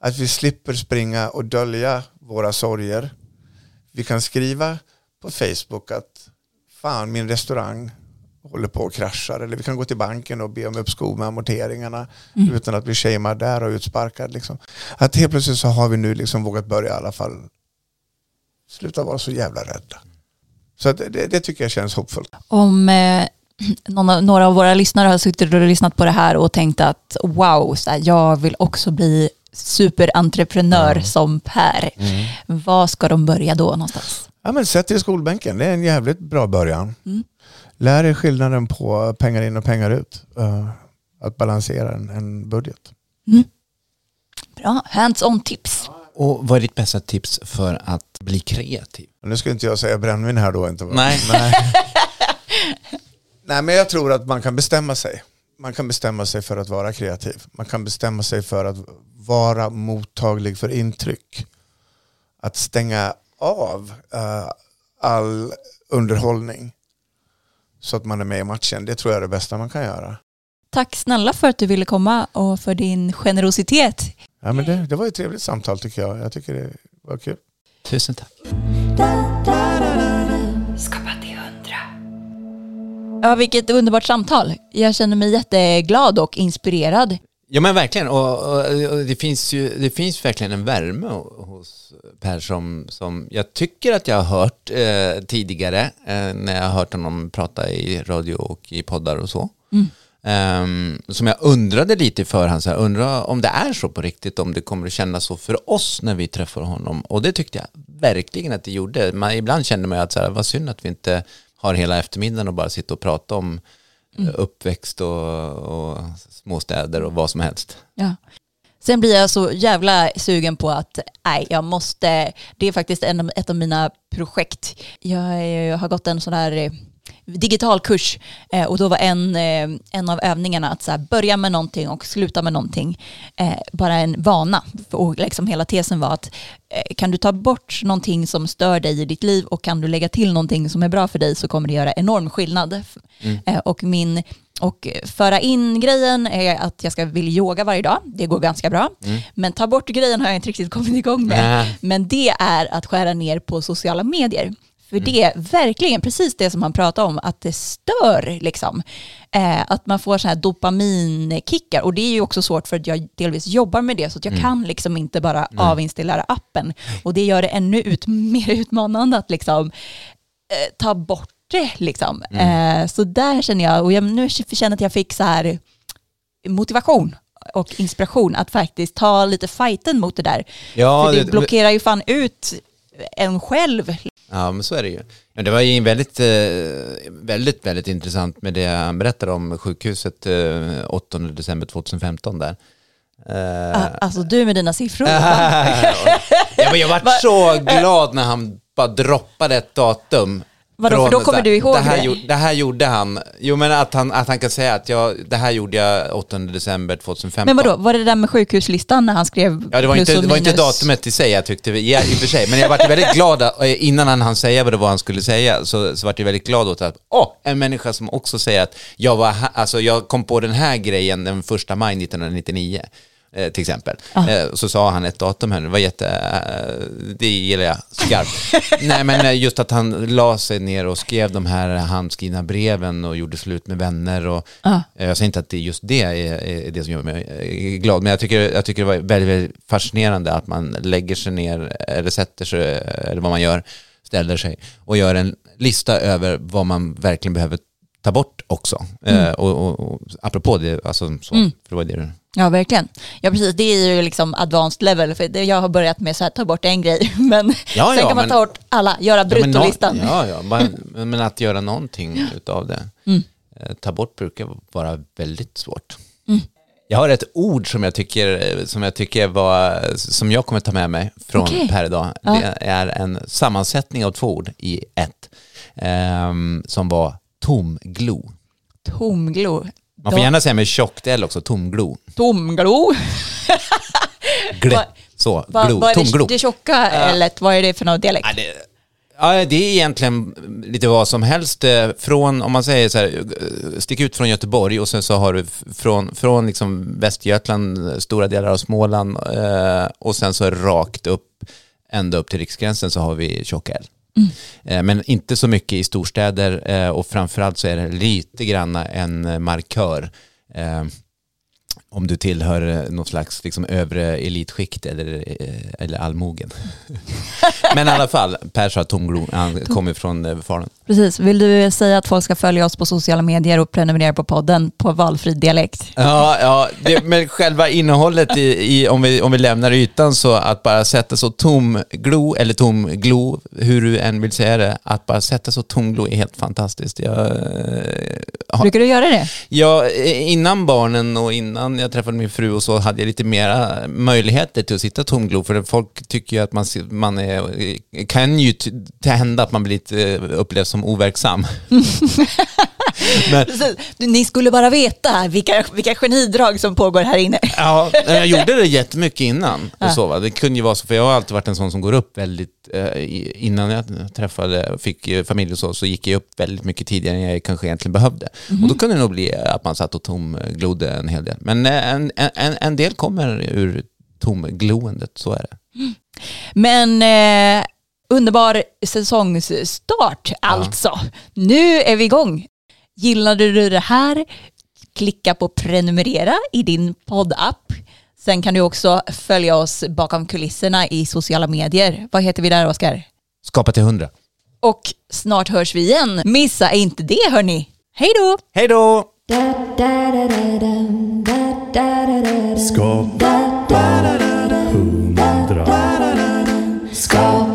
S3: Att vi slipper springa och dölja våra sorger. Vi kan skriva på Facebook att fan min restaurang håller på att krascha. Eller vi kan gå till banken och be om uppskov med amorteringarna utan att bli shamead där och utsparkad. Liksom. Att helt plötsligt så har vi nu liksom vågat börja i alla fall sluta vara så jävla rädda. Så att det, det tycker jag känns hoppfullt.
S1: Om eh, någon av, några av våra lyssnare har suttit och lyssnat på det här och tänkt att wow, så här, jag vill också bli superentreprenör som Per. Var ska de börja då någonstans?
S3: Ja, men sätt dig i skolbänken, det är en jävligt bra början. Lär dig skillnaden på pengar in och pengar ut. Eh, att balansera en, en budget.
S1: Bra, hands-on tips.
S2: Och vad är ditt bästa tips för att bli kreativ?
S3: Nu ska inte jag säga brännvin här då. Inte, va?
S2: Nej.
S3: Nej. Nej, men jag tror att man kan bestämma sig. Man kan bestämma sig för att vara kreativ. Man kan bestämma sig för att vara mottaglig för intryck. Att stänga av eh, all underhållning så att man är med i matchen. Det tror jag är det bästa man kan göra.
S1: Tack snälla för att du ville komma och för din generositet.
S3: Ja, men det, det var ett trevligt samtal tycker jag. Jag tycker det var kul.
S2: Tusen tack.
S4: Skapa till hundra.
S1: Ja, vilket underbart samtal. Jag känner mig jätteglad och inspirerad.
S2: Ja men verkligen, och, och, och det, finns ju, det finns verkligen en värme hos Per som, som jag tycker att jag har hört eh, tidigare eh, när jag har hört honom prata i radio och i poddar och så. Ehm, som jag undrade lite för han, så här, undrar om det är så på riktigt, om det kommer att kännas så för oss när vi träffar honom. Och det tyckte jag verkligen att det gjorde. Man, ibland kände man ju att så här, vad synd att vi inte har hela eftermiddagen och bara sitta och prata om eh, uppväxt och, och småstäder och vad som helst.
S1: Ja. Sen blir jag så jävla sugen på att nej, jag måste, det är faktiskt en, ett av mina projekt. Jag, eh, har gått en sån här digital kurs eh, och då var en, eh, en av övningarna att så här, börja med någonting och sluta med någonting. Eh, bara en vana. Och liksom hela tesen var att kan du ta bort någonting som stör dig i ditt liv och kan du lägga till någonting som är bra för dig så kommer det göra enorm skillnad. Eh, och min och föra in grejen är att jag ska vilja yoga varje dag. Det går ganska bra. Men ta bort grejen har jag inte riktigt kommit igång med.
S2: Nej.
S1: Men det är att skära ner på sociala medier. För det är verkligen precis det som han pratar om, att det stör liksom. Eh, att man får så här dopaminkickar. Och det är ju också svårt för att jag delvis jobbar med det, så att jag kan liksom inte bara avinstallera appen. Och det gör det ännu ut, mer utmanande att liksom eh, ta bort det liksom. Eh, så där känner jag, och jag nu känner jag att jag fick så här motivation och inspiration att faktiskt ta lite fighten mot det där.
S2: Ja,
S1: För det- blockerar ju fan ut en själv.
S2: Ja, men så är det ju. Men det var ju väldigt, eh, väldigt, väldigt intressant med det han berättade om sjukhuset eh, 8 december 2015 där. Eh,
S1: Ah, Alltså du med dina siffror.
S2: ja, men jag var så glad när han bara droppade ett datum.
S1: Vadå, för
S2: Från
S1: då
S2: så
S1: kommer
S2: här,
S1: du ihåg
S2: det här,
S1: det?
S2: här gjorde han. Jo, men att han, att han kan säga att jag, det här gjorde jag 8 december 2015.
S1: Men vadå, var det där med sjukhuslistan när han skrev
S2: Ja, det var,
S1: plus
S2: inte,
S1: och
S2: det var inte datumet i sig jag tyckte, ja, i och för sig, men jag var väldigt glad eh, innan han hann säga vad det var han skulle säga, så, så var jag väldigt glad åt att, åh, en människa som också säger att jag, var, alltså, jag kom på den här grejen den första maj 1999. Eh, Till exempel. Eh, Så sa han ett datum här, det var jätte, eh, det gillar jag skarpt. Nej men just att han la sig ner och skrev de här handskrivna breven och gjorde slut med vänner och
S1: Ja.
S2: Eh, Jag säger inte att det just det är, är det som gör mig glad, men jag tycker, jag tycker det var väldigt, väldigt fascinerande att man lägger sig ner, eller sätter sig, eller vad man gör, ställer sig och gör en lista över vad man verkligen behöver ta bort också. Eh, och, och, och apropå det, alltså så, för det var det du...
S1: Ja, verkligen. Ja, precis. Det är ju liksom advanced level. För jag har börjat med så här, ta bort en grej. Men
S2: Ja,
S1: sen
S2: ja,
S1: kan man
S2: men-
S1: ta bort alla, göra
S2: Ja,
S1: bruttolistan.
S2: Ja, ja, bara- men att göra någonting utav det.
S1: Mm.
S2: Eh, Ta bort brukar vara väldigt svårt. Jag har ett ord som jag tycker, som jag, tycker var, som jag kommer ta med mig från
S1: Okej.
S2: Per idag.
S1: Ja.
S2: Det är en sammansättning av två ord i ett. ehm, som var tomglo.
S1: Tomglo.
S2: Man får gärna säga med tjockt L också, tomglo.
S1: Tomglo.
S2: Gle. Så,
S1: Va,
S2: glo,
S1: vad är
S2: tomglo.
S1: det, det tjocka eller vad är det för någon dialekt?
S2: Ja, det, ja, det är egentligen lite vad som helst. eh, Från, om man säger så här, eh, stick ut från Göteborg och sen så har du från, från liksom Västergötland, stora delar av Småland eh, och sen så rakt upp, ända upp till riksgränsen så har vi tjocka L. Mm. Men inte så mycket i storstäder eh, och framförallt så är det lite grann en markör. Eh, om du tillhör eh, något slags liksom övre elitskikt eller, eh, eller allmogen. Men i alla fall, Per sa tomglo, han kommer från eh, Falun.
S1: Precis, vill du säga att folk ska följa oss på sociala medier och prenumerera på podden på valfri dialekt?
S2: Ja, ja det, men själva innehållet i, i, om, vi, om vi lämnar ytan så att bara sätta så tomglo, eller tomglo, hur du än vill säga det, att bara sätta så tomglo är helt fantastiskt. Jag, har-
S1: Brukar du göra det?
S2: Ja, innan barnen och innan jag träffade min fru och så hade jag lite mera möjligheter till att sitta tomglo för folk tycker ju att man, man är, kan ju hända att man blir lite eh, upplevs som overksam. Men,
S1: Ni skulle bara veta vilka, vilka genidrag som pågår här inne.
S2: ja, jag gjorde det jättemycket innan. Och så, va? Det kunde ju vara så, för jag har alltid varit en sån som går upp väldigt, innan jag träffade, fick eh, familj och så, så gick jag upp väldigt mycket tidigare än jag kanske egentligen behövde. Och då kunde det nog bli att man satt och tomglodde en hel del. Men eh, en, en, en del kommer ur tomgloendet, så är det.
S1: Men eh, underbar säsongsstart alltså. Nu är vi igång. Gillade du det här? Klicka på prenumerera i din poddapp. Sen kan du också följa oss bakom kulisserna i sociala medier. Vad heter vi där Oskar?
S2: Skapa till hundra.
S1: Och snart hörs vi igen. Missa inte det hörni. Hej då!
S2: Hej då! Skapa.
S5: Skapa